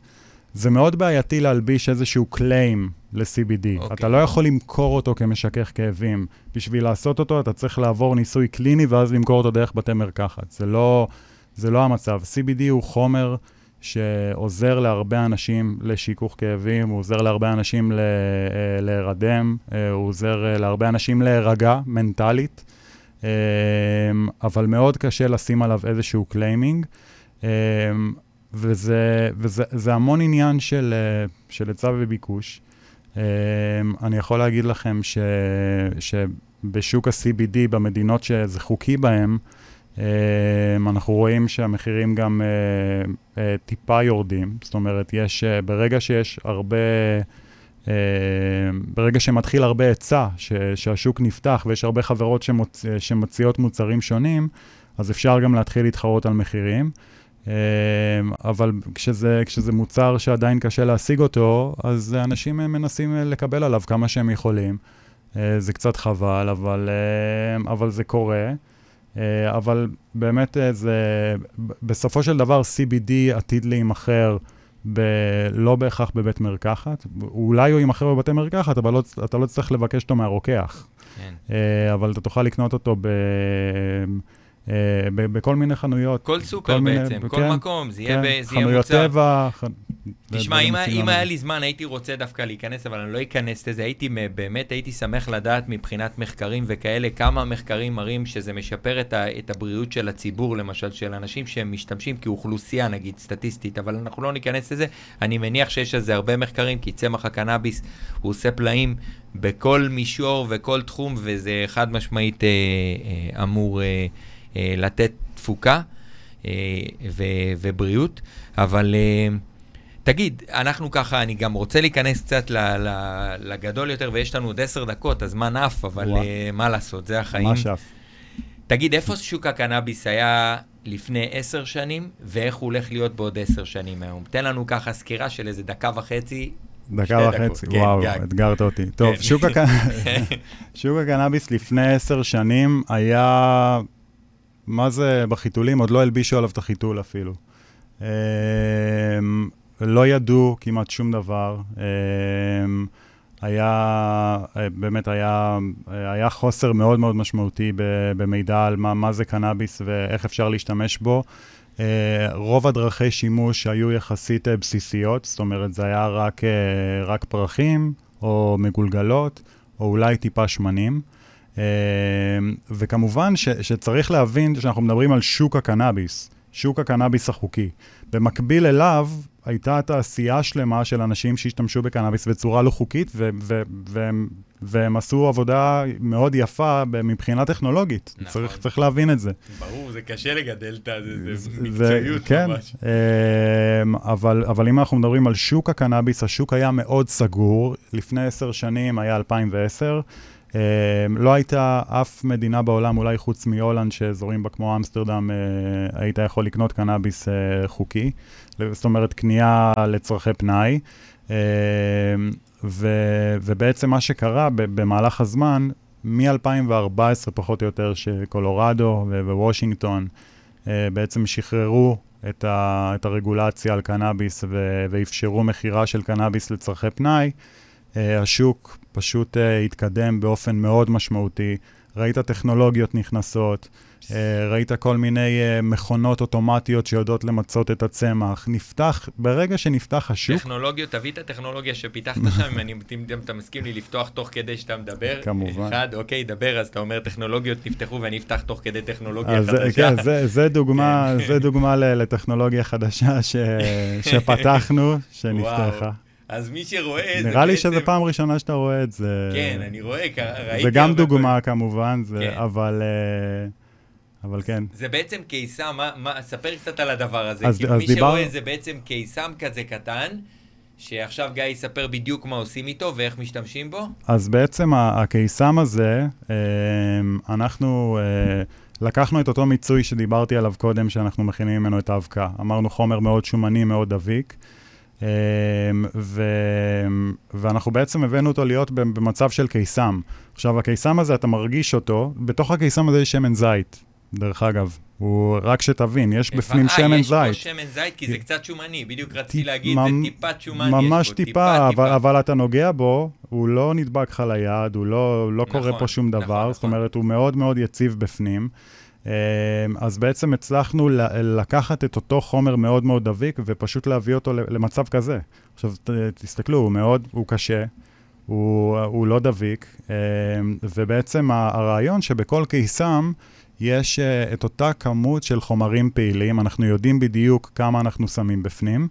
זה מאוד בעייתי להלביש איזשהו קליים ל-CBD. Okay. אתה לא יכול למכור אותו כמשכך כאבים. בשביל לעשות אותו אתה צריך לעבור ניסוי קליני ואז למכור אותו דרך בתי מרקחת. זה לא, זה לא המצב. CBD הוא חומר שעוזר להרבה אנשים לשיכוך כאבים, הוא עוזר להרבה אנשים ל- אה, להירדם, אה, הוא עוזר אה, להרבה אנשים להירגע מנטלית. אמ, אבל מאוד קשה לשים עליו איזשהו claiming, אמ, וזה, וזה זה המון עניין של, אה, היצע וביקוש. אמ, אני יכול להגיד לכם ש, שבשוק ה-CBD, במדינות שזה חוקי בהן, אנחנו רואים שהמחירים גם אה, אה, טיפה יורדים. זאת אומרת, יש, ברגע שיש הרבה... אה, ברגע שמתחיל הרבה היצע, שהשוק נפתח ויש הרבה חברות שמוצ, שמציעות מוצרים שונים, אז אפשר גם להתחיל להתחרות על מחירים. Uh, אבל כשזה, כשזה מוצר שעדיין קשה להשיג אותו, אז אנשים מנסים לקבל עליו כמה שהם יכולים. זה קצת חבל, אבל, אבל זה קורה. אבל באמת זה, בסופו של דבר CBD עתיד להימכר. ב... לא בהכרח בבית מרקחת. אולי הוא יימכר בבתי מרקחת, אבל לא, אתה לא צריך לבקש אותו מהרוקח. כן. Uh, אבל אתה תוכל לקנות אותו ב... Uh, בכל מיני חנויות. כל סופר כל בעצם, מיני, כל כן, מקום, זה יהיה, כן, ב, זה יהיה מוצר. חנויות טבע. ח... תשמע, אם, אם היה לי זמן, הייתי רוצה דווקא להיכנס, אבל אני לא אכנס לזה. הייתי, באמת הייתי שמח לדעת מבחינת מחקרים וכאלה, כמה מחקרים מראים שזה משפר את, ה, את הבריאות של הציבור, למשל, של אנשים שהם משתמשים כאוכלוסייה, נגיד, סטטיסטית, אבל אנחנו לא ניכנס לזה. אני מניח שיש על זה הרבה מחקרים, כי צמח הקנאביס, הוא עושה פלאים בכל מישור וכל תחום, וזה חד משמעית אה, אה, אמור אה, אה, לתת תפוקה אה, ו, ובריאות, אבל... אה, תגיד, אנחנו ככה, אני גם רוצה להיכנס קצת לגדול יותר, ויש לנו עוד עשר דקות, הזמן עף, אבל uh, מה לעשות, זה החיים. ממש עף. תגיד, איפה שוק הקנאביס היה לפני עשר שנים, ואיך הוא הולך להיות בעוד עשר שנים היום? תן לנו ככה סקירה של איזה דקה וחצי. דקה וחצי, דקות, וואו, כן, אתגרת אותי. טוב, כן. שוק, הק... שוק הקנאביס לפני עשר שנים היה, מה זה בחיתולים? עוד לא הלבישו עליו את החיתול אפילו. אמ, לא ידעו כמעט שום דבר. אמ, היה, באמת היה, היה חוסר מאוד מאוד משמעותי במידע על מה, מה זה קנאביס ואיך אפשר להשתמש בו. אה, רוב הדרכי שימוש היו יחסית אה, בסיסיות, זאת אומרת, זה היה רק, אה, רק פרחים או מגולגלות, או אולי טיפה שמנים. וכמובן ש, שצריך להבין שאנחנו מדברים על שוק הקנאביס, שוק הקנאביס החוקי. במקביל אליו, הייתה תעשייה שלמה של אנשים שהשתמשו בקנאביס בצורה לא חוקית, ו- ו- והם, והם עשו עבודה מאוד יפה מבחינה טכנולוגית. נכון. צריך, צריך להבין את זה. ברור, זה קשה לגדל את זה, זה מקצועיות כן, ממש. אמ, אבל, אבל אם אנחנו מדברים על שוק הקנאביס, השוק היה מאוד סגור. לפני עשר שנים היה 2010. Um, לא הייתה אף מדינה בעולם, אולי חוץ מהולנד, שאזורים בה כמו אמסטרדם, uh, היית יכול לקנות קנאביס uh, חוקי. זאת אומרת, קנייה לצורכי פנאי. uh, ו, ובעצם מה שקרה במהלך הזמן, מ-2014 פחות או יותר, שקולורדו ווושינגטון אה, בעצם שחררו את, ה, את הרגולציה על קנאביס ואפשרו מכירה של קנאביס לצורכי פנאי, אה, השוק פשוט אה, התקדם באופן מאוד משמעותי. ראית טכנולוגיות נכנסות, אה, ראית כל מיני אה, מכונות אוטומטיות שיודעות למצות את הצמח. נפתח, ברגע שנפתח השוק... טכנולוגיות, תביא את הטכנולוגיה שפיתחת שם, אם, אני, אם אתה מסכים לי לפתוח תוך כדי שאתה מדבר. כמובן. אחד, אוקיי, דבר, אז אתה אומר טכנולוגיות נפתחו ואני אפתח תוך כדי טכנולוגיה אז, חדשה. כן, זה, זה דוגמה, כן. זה דוגמה לטכנולוגיה חדשה ש, שפתחנו, שנפתחה. אז מי שרואה את זה נראה לי. שזו פעם ראשונה שאתה רואה את זה. כן, אני רואה, ראיתי... זה גם דוגמה. כמובן, כן. אבל, אה, אבל כן. זה בעצם קיסם, מה, מה, ספר קצת על הדבר הזה, אז- כי אז מי דיבר- שרואה זה בעצם קיסם כזה קטן, שעכשיו גיא יספר בדיוק מה עושים איתו ואיך משתמשים בו. אז בעצם הקיסם הזה, אה, אנחנו אה, לקחנו את אותו מיצוי שדיברתי עליו קודם, שאנחנו מכינים ממנו את האבקה. אמרנו חומר מאוד שומני, מאוד דביק, ו, ואנחנו בעצם הבאנו אותו להיות במצב של קיסם. עכשיו, הקיסם הזה, אתה מרגיש אותו, בתוך הקיסם הזה יש שמן זית, דרך אגב. הוא, רק שתבין, יש בפנים אה, שמן יש פה זית. שמן זית, כי זה קצת שומני, בדיוק רציתי להגיד, זה טיפת שומן יש ממש פה, טיפה, אבל, אבל אתה נוגע בו, הוא לא נדבק לך ליד, הוא לא, לא קורה נכון, פה שום נכון, דבר, זאת נכון. אומרת, הוא מאוד מאוד יציב בפנים. אמ, אז בעצם הצלחנו לקחת את אותו חומר מאוד מאוד דביק ופשוט להביא אותו למצב כזה. עכשיו, תסתכלו, הוא מאוד, הוא קשה, הוא, הוא לא דביק, אמ, ובעצם הרעיון שבכל קיסם יש אה, את אותה כמות של חומרים פעילים, אנחנו יודעים בדיוק כמה אנחנו שמים בפנים,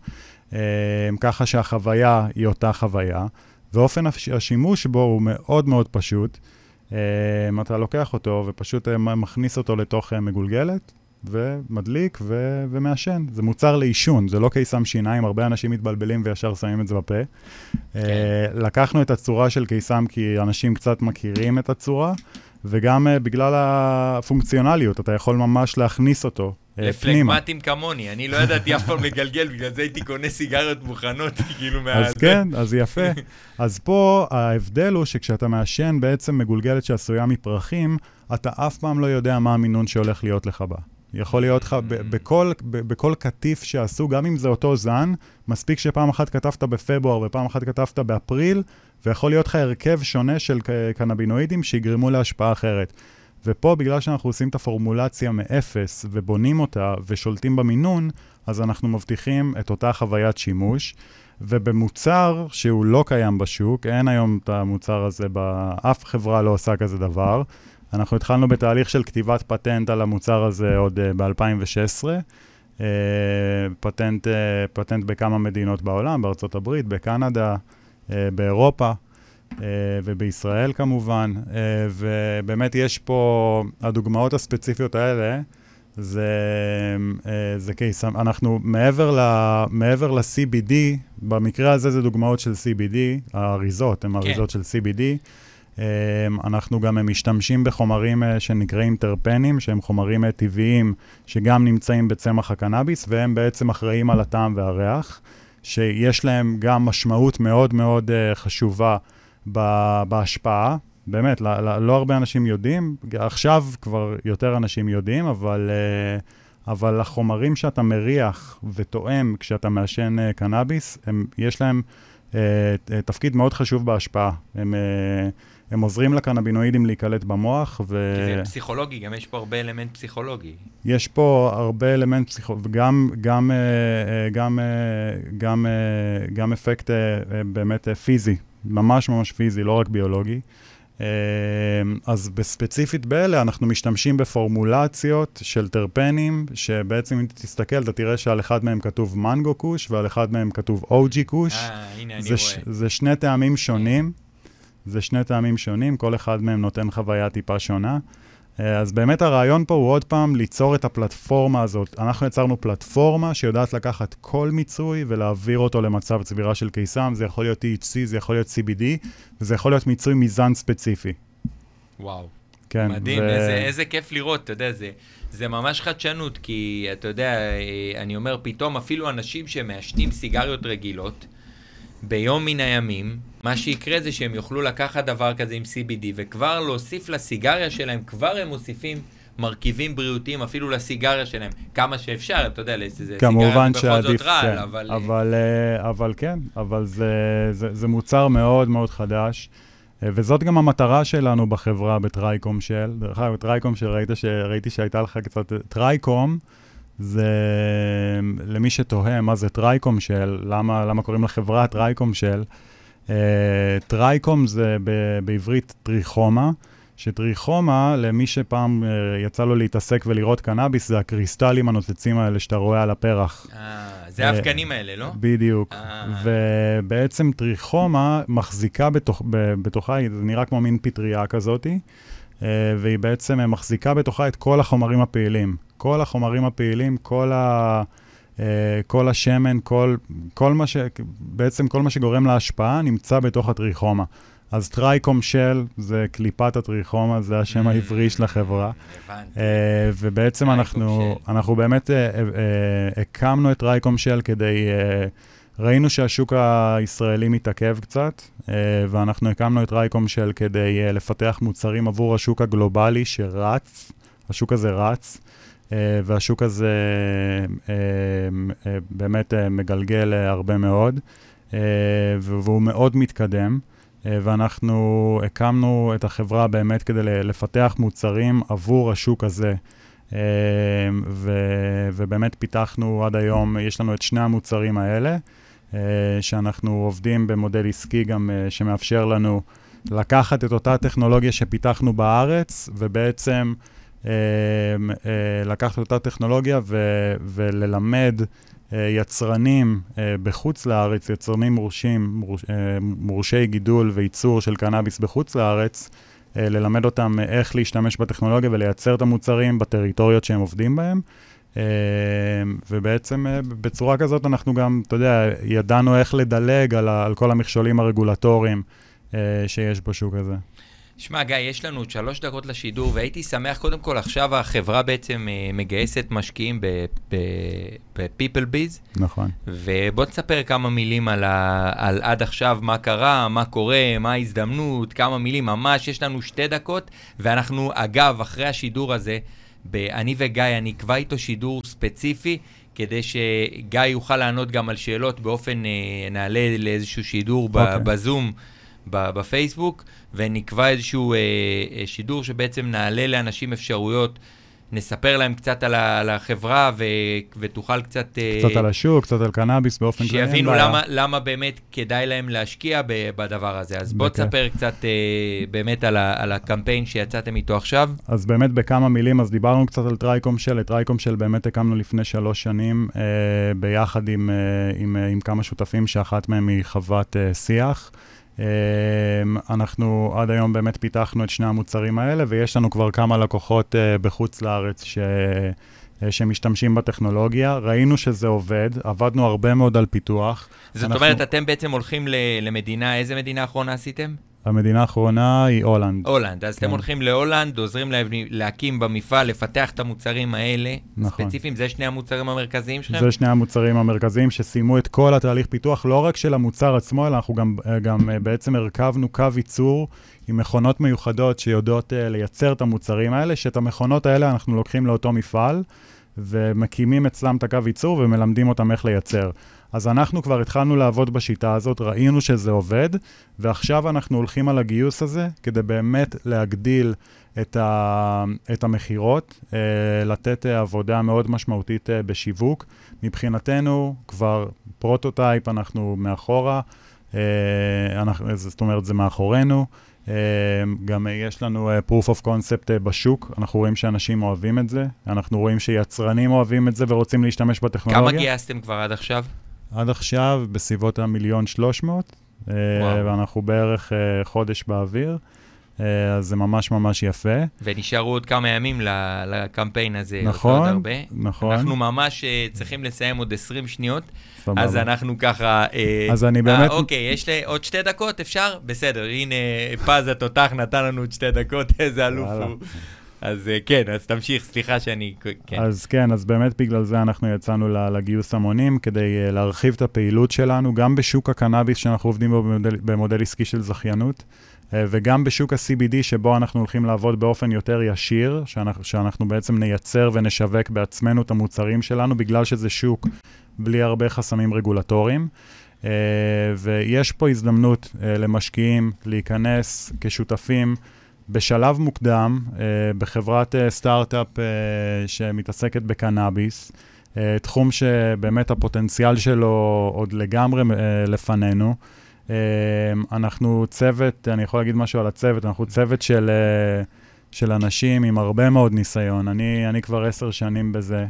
אמ, ככה שהחוויה היא אותה חוויה, ואופן הש- השימוש בו הוא מאוד מאוד פשוט. אמ, אתה לוקח אותו ופשוט אה, מכניס אותו לתוך אה, מגולגלת, ומדליק ו- ומעשן. זה מוצר לעישון, זה לא קיסם שיניים, הרבה אנשים מתבלבלים וישר שמים את זה בפה. כן. אה, לקחנו את הצורה של קיסם כי אנשים קצת מכירים את הצורה, וגם אה, בגלל הפונקציונליות, אתה יכול ממש להכניס אותו אה. לפלגמטים כמוני, אני לא ידעתי אף פעם לגלגל, בגלל זה הייתי קונה סיגריות מוכנות, כאילו מה... אז כן, אז יפה. אז פה ההבדל הוא שכשאתה מעשן בעצם מגולגלת שעשויה מפרחים, אתה אף פעם לא יודע מה המינון שהולך להיות לך בה. יכול להיות לך, ב- בכל, בכל קטיף שעשו, גם אם זה אותו זן, מספיק שפעם אחת כתבת בפברואר ופעם אחת כתבת באפריל, ויכול להיות לך הרכב שונה של קנבינואידים שיגרמו להשפעה אחרת. ופה, בגלל שאנחנו עושים את הפורמולציה מאפס ובונים אותה ושולטים במינון, אז אנחנו מבטיחים את אותה חוויית שימוש. ובמוצר שהוא לא קיים בשוק, אין היום את המוצר הזה, אף חברה לא עושה כזה דבר. אנחנו התחלנו בתהליך של כתיבת פטנט על המוצר הזה עוד uh, ב-2016. Uh, פטנט, uh, פטנט בכמה מדינות בעולם, בארצות הברית, בקנדה, באירופה ובישראל כמובן. Uh, ובאמת יש פה, הדוגמאות הספציפיות האלה, זה, uh, זה קייס, אנחנו מעבר, ל, מעבר ל-CBD, במקרה הזה זה דוגמאות של CBD, האריזות הן אריזות של CBD. אנחנו גם משתמשים בחומרים שנקראים טרפנים, שהם חומרים טבעיים שגם נמצאים בצמח הקנאביס, והם בעצם אחראים על הטעם והריח, שיש להם גם משמעות מאוד מאוד חשובה בהשפעה. באמת, לא, לא, לא הרבה אנשים יודעים, עכשיו כבר יותר אנשים יודעים, אבל, uh, אבל החומרים שאתה מריח וטועם כשאתה מעשן uh, קנאביס, הם, יש להם uh, תפקיד מאוד חשוב בהשפעה. הם... הם עוזרים לקנבינואידים להיקלט במוח, ו... כי זה פסיכולוגי, גם יש פה הרבה אלמנט פסיכולוגי. יש פה הרבה אלמנט פסיכולוגי, וגם גם, גם, גם, גם אפקט באמת פיזי, ממש ממש פיזי, לא רק ביולוגי. אז בספציפית באלה אנחנו משתמשים בפורמולציות של טרפנים, שבעצם אם תסתכל, אתה תראה שעל אחד מהם כתוב מנגו כוש, ועל אחד מהם כתוב אוג'י כוש. אה, הנה אני זה, רואה. זה שני טעמים שונים. זה שני טעמים שונים, כל אחד מהם נותן חוויה טיפה שונה. אז באמת הרעיון פה הוא עוד פעם ליצור את הפלטפורמה הזאת. אנחנו יצרנו פלטפורמה שיודעת לקחת כל מיצוי ולהעביר אותו למצב צבירה של קיסם. זה יכול להיות THC, זה יכול להיות CBD, וזה יכול להיות מיצוי מזן ספציפי. וואו. כן. מדהים, ו... איזה, איזה כיף לראות, אתה יודע, זה, זה ממש חדשנות, כי אתה יודע, אני אומר, פתאום אפילו אנשים שמעשנים סיגריות רגילות, ביום מן הימים, מה שיקרה זה שהם יוכלו לקחת דבר כזה עם CBD וכבר להוסיף לסיגריה שלהם, כבר הם מוסיפים מרכיבים בריאותיים אפילו לסיגריה שלהם, כמה שאפשר, אתה יודע, זה סיגריה בכל זאת רעל, כן. אבל... אבל, אה, אבל כן, אבל זה, זה, זה מוצר מאוד מאוד חדש. אה, וזאת גם המטרה שלנו בחברה ב Trichome Shell. דרך אגב, Trichome Shell ראית ש... ראיתי שהייתה לך קצת... trichome זה, למי שתוהה מה זה Trichome Shell, למה, למה קוראים לחברה Trichome Shell, אה, trichome זה ב, בעברית טריכומה, שטריכומה, למי שפעם אה, יצא לו להתעסק ולראות קנאביס, זה הקריסטלים הנוצצים האלה שאתה רואה על הפרח. אה, זה האבקנים האלה, לא? בדיוק. ובעצם טריכומה מחזיקה בתוך, בתוכה, זה נראה כמו מין פטריה כזאתי, והיא בעצם מחזיקה בתוכה את כל החומרים הפעילים. כל החומרים הפעילים, כל, ה, אה, כל השמן, כל, כל מה ש... בעצם כל מה שגורם להשפעה נמצא בתוך הטריכומה. אז Trichome Shell זה קליפת הטריכומה, זה השם אמ, העברי של החברה. הבנתי. ובעצם אנחנו, אנחנו באמת הקמנו את Trichome Shell כדי... ראינו שהשוק הישראלי מתעכב קצת, אה, ואנחנו הקמנו את Trichome Shell כדי אה, לפתח מוצרים עבור השוק הגלובלי שרץ, השוק הזה רץ. אה, והשוק הזה אה, אה, באמת מגלגל הרבה מאוד, והוא מאוד מתקדם. ואנחנו הקמנו את החברה באמת כדי לפתח מוצרים עבור השוק הזה. ו- ובאמת פיתחנו עד היום, יש לנו את שני המוצרים האלה, שאנחנו עובדים במודל עסקי גם שמאפשר לנו לקחת את אותה טכנולוגיה שפיתחנו בארץ, ובעצם אה, לקחת אותה טכנולוגיה ו- וללמד אה, יצרנים אה, בחוץ לארץ, יצרנים מורשים, מורש, מורשי גידול וייצור של קנאביס בחוץ לארץ, ללמד אותם איך להשתמש בטכנולוגיה ולייצר את המוצרים בטריטוריות שהם עובדים בהם. ובעצם בצורה כזאת אנחנו גם, אתה יודע, ידענו איך לדלג על, על כל המכשולים הרגולטוריים שיש בשוק הזה. שמע, גיא, יש לנו עוד שלוש דקות לשידור, והייתי שמח, קודם כל, עכשיו החברה בעצם אה, מגייסת משקיעים ב-People Biz. נכון. ובוא תספר כמה מילים על, ה, על עד עכשיו, מה קרה, מה קורה, מה ההזדמנות, כמה מילים, ממש, יש לנו שתי דקות, ואנחנו, אגב, אחרי השידור הזה, אני וגיא, אני אקבע איתו שידור ספציפי, כדי שגיא יוכל לענות גם על שאלות באופן, אה, נעלה לאיזשהו שידור okay. אוקיי. בזום. בפייסבוק, ונקבע איזשהו אה, אה, שידור שבעצם נעלה לאנשים אפשרויות. נספר להם קצת על, ה, על החברה ו, ותוכל קצת... אה, קצת אה, על השוק, קצת על קנאביס באופן כללי. שיבינו למה, למה באמת כדאי להם להשקיע ב, בדבר הזה. אז בוא תספר קצת uh, באמת על, ה, על הקמפיין שיצאתם איתו עכשיו. אז באמת בכמה מילים, אז דיברנו קצת על Trichome Shell, את Trichome Shell באמת הקמנו לפני שלוש שנים, אה, ביחד עם, אה, עם, אה, עם כמה שותפים, שאחת מהם היא חוות אה, שיח. אמ, אנחנו עד היום באמת פיתחנו את שני המוצרים האלה, ויש לנו כבר כמה לקוחות uh, בחוץ לארץ ש... uh, שמשתמשים בטכנולוגיה. ראינו שזה עובד, עבדנו הרבה מאוד על פיתוח. זאת אנחנו... אומרת, אתם בעצם הולכים למדינה, איזה מדינה אחרונה עשיתם? המדינה האחרונה היא הולנד. הולנד, אז כן. אתם הולכים להולנד, עוזרים להם להקים במפעל, לפתח את המוצרים האלה, נכון. ספציפיים, זה שני המוצרים המרכזיים שלכם? זה שני המוצרים המרכזיים שסיימו את כל התהליך פיתוח, לא רק של המוצר עצמו, אלא אנחנו גם, גם אה, בעצם הרכבנו קו ייצור עם מכונות מיוחדות שיודעות uh, לייצר את המוצרים האלה, שאת המכונות האלה אנחנו לוקחים לאותו מפעל, ומקימים אצלם את הקו ייצור ומלמדים אותם איך לייצר. אז אנחנו כבר התחלנו לעבוד בשיטה הזאת, ראינו שזה עובד, ועכשיו אנחנו הולכים על הגיוס הזה כדי באמת להגדיל את, ה, את המכירות, אה, לתת אה, עבודה מאוד משמעותית אה, בשיווק. מבחינתנו, כבר prototype, אנחנו מאחורה, אנחנו, זאת אומרת, זה מאחורינו. גם יש לנו proof of concept בשוק, אנחנו רואים שאנשים אוהבים את זה, אנחנו רואים שיצרנים אוהבים את זה ורוצים להשתמש בטכנולוגיה. כמה גייסתם כבר עד עכשיו? עד עכשיו בסביבות המיליון שלוש מאות, אה, ואנחנו בערך אה, חודש באוויר. אה, אז זה ממש ממש יפה. ונשארו עוד כמה ימים לקמפיין הזה. נכון, עוד הרבה. נכון. אנחנו ממש צריכים לסיים עוד 20 שניות, סבבה. אז אנחנו ככה... אז אני באמת... Uh, אוקיי, יש לי עוד שתי דקות, אפשר? בסדר, הנה, פז התותח נתן לנו עוד שתי דקות, איזה אלוף הוא. אז אה, כן, אז תמשיך, סליחה שאני... כן. אז כן, אז באמת בגלל זה אנחנו יצאנו לגיוס המונים, כדי אה, להרחיב את הפעילות שלנו, גם בשוק הקנאביס שאנחנו עובדים בו במודל, במודל עסקי של זכיינות, אה, וגם בשוק ה-CBD, שבו אנחנו הולכים לעבוד באופן יותר ישיר, שאנחנו, שאנחנו בעצם נייצר ונשווק בעצמנו את המוצרים שלנו, בגלל שזה שוק בלי הרבה חסמים רגולטוריים. Uh, ויש פה הזדמנות uh, למשקיעים להיכנס כשותפים בשלב מוקדם uh, בחברת uh, סטארט-אפ uh, שמתעסקת בקנאביס, תחום שבאמת הפוטנציאל שלו עוד לגמרי לפנינו. אנחנו צוות, אני יכול להגיד משהו על הצוות, אנחנו צוות של, של אנשים עם הרבה מאוד ניסיון. אני, אני כבר עשר שנים בזה.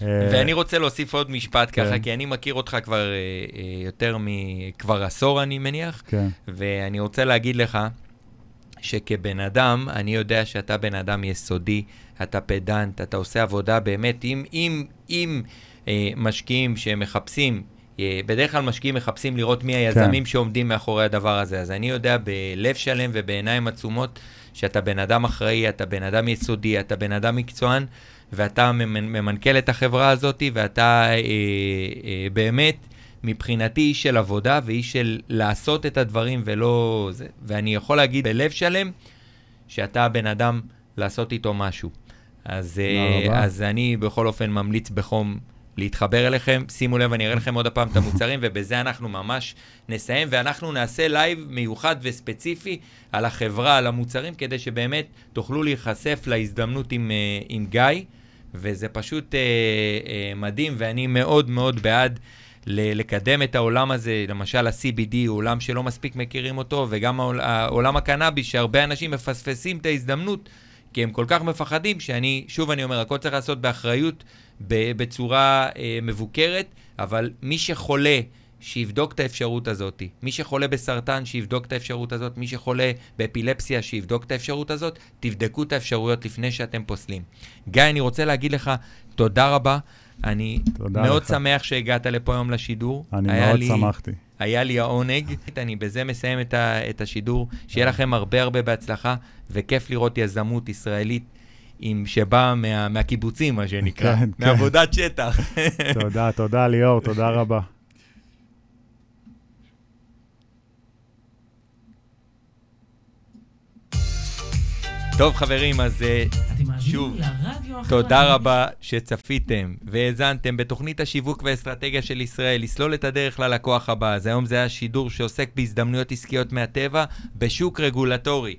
ואני רוצה להוסיף עוד משפט ככה, כן. כי אני מכיר אותך כבר יותר מ... כבר עשור, אני מניח, כן. ואני רוצה להגיד לך שכבן אדם, אני יודע שאתה בן אדם יסודי, אתה פדנט, אתה עושה עבודה באמת, אם, אם, אם אה, משקיעים שמחפשים, אה, בדרך כלל משקיעים מחפשים לראות מי היזמים כן. שעומדים מאחורי הדבר הזה, אז אני יודע בלב שלם ובעיניים עצומות שאתה בן אדם אחראי, אתה בן אדם יסודי, אתה בן אדם מקצוען. ואתה ממנכ"ל את החברה הזאת, ואתה אה, אה, באמת, מבחינתי, איש של עבודה ואיש של לעשות את הדברים ולא זה. ואני יכול להגיד בלב שלם, שאתה הבן אדם לעשות איתו משהו. אז, אה, אז אני בכל אופן ממליץ בחום להתחבר אליכם. שימו לב, אני אראה לכם עוד פעם את המוצרים, ובזה אנחנו ממש נסיים, ואנחנו נעשה live מיוחד וספציפי על החברה, על המוצרים, כדי שבאמת תוכלו להיחשף להזדמנות עם, אה, עם גיא. וזה פשוט אה, אה, מדהים, ואני מאוד מאוד בעד לקדם את העולם הזה, למשל ה-CBD הוא עולם שלא מספיק מכירים אותו, וגם העולם הקנאביס, שהרבה אנשים מפספסים את ההזדמנות, כי הם כל כך מפחדים, שאני, שוב אני אומר, הכל צריך לעשות באחריות, בצורה אה, מבוקרת, אבל מי שחולה, שיבדוק את האפשרות הזאת. מי שחולה בסרטן, שיבדוק את האפשרות הזאת. מי שחולה באפילפסיה, שיבדוק את האפשרות הזאת. תבדקו את האפשרויות לפני שאתם פוסלים. גיא, אני רוצה להגיד לך תודה רבה. אני מאוד לך. שמח שהגעת לפה היום לשידור. אני מאוד לי, שמחתי. היה לי העונג. אני בזה מסיים את, ה, את השידור. שיהיה לכם הרבה הרבה בהצלחה, וכיף לראות יזמות ישראלית. עם שבאה מה, מהקיבוצים, מה שנקרא, כן, כן. מעבודת כן. שטח. תודה, תודה ליאור, תודה רבה. טוב, חברים, אז אה, שוב, תודה רבה שצפיתם והאזנתם בתוכנית השיווק והאסטרטגיה של ישראל, לסלול את הדרך ללקוח הבא. אז היום זה היה שידור שעוסק בהזדמנויות עסקיות מהטבע בשוק רגולטורי.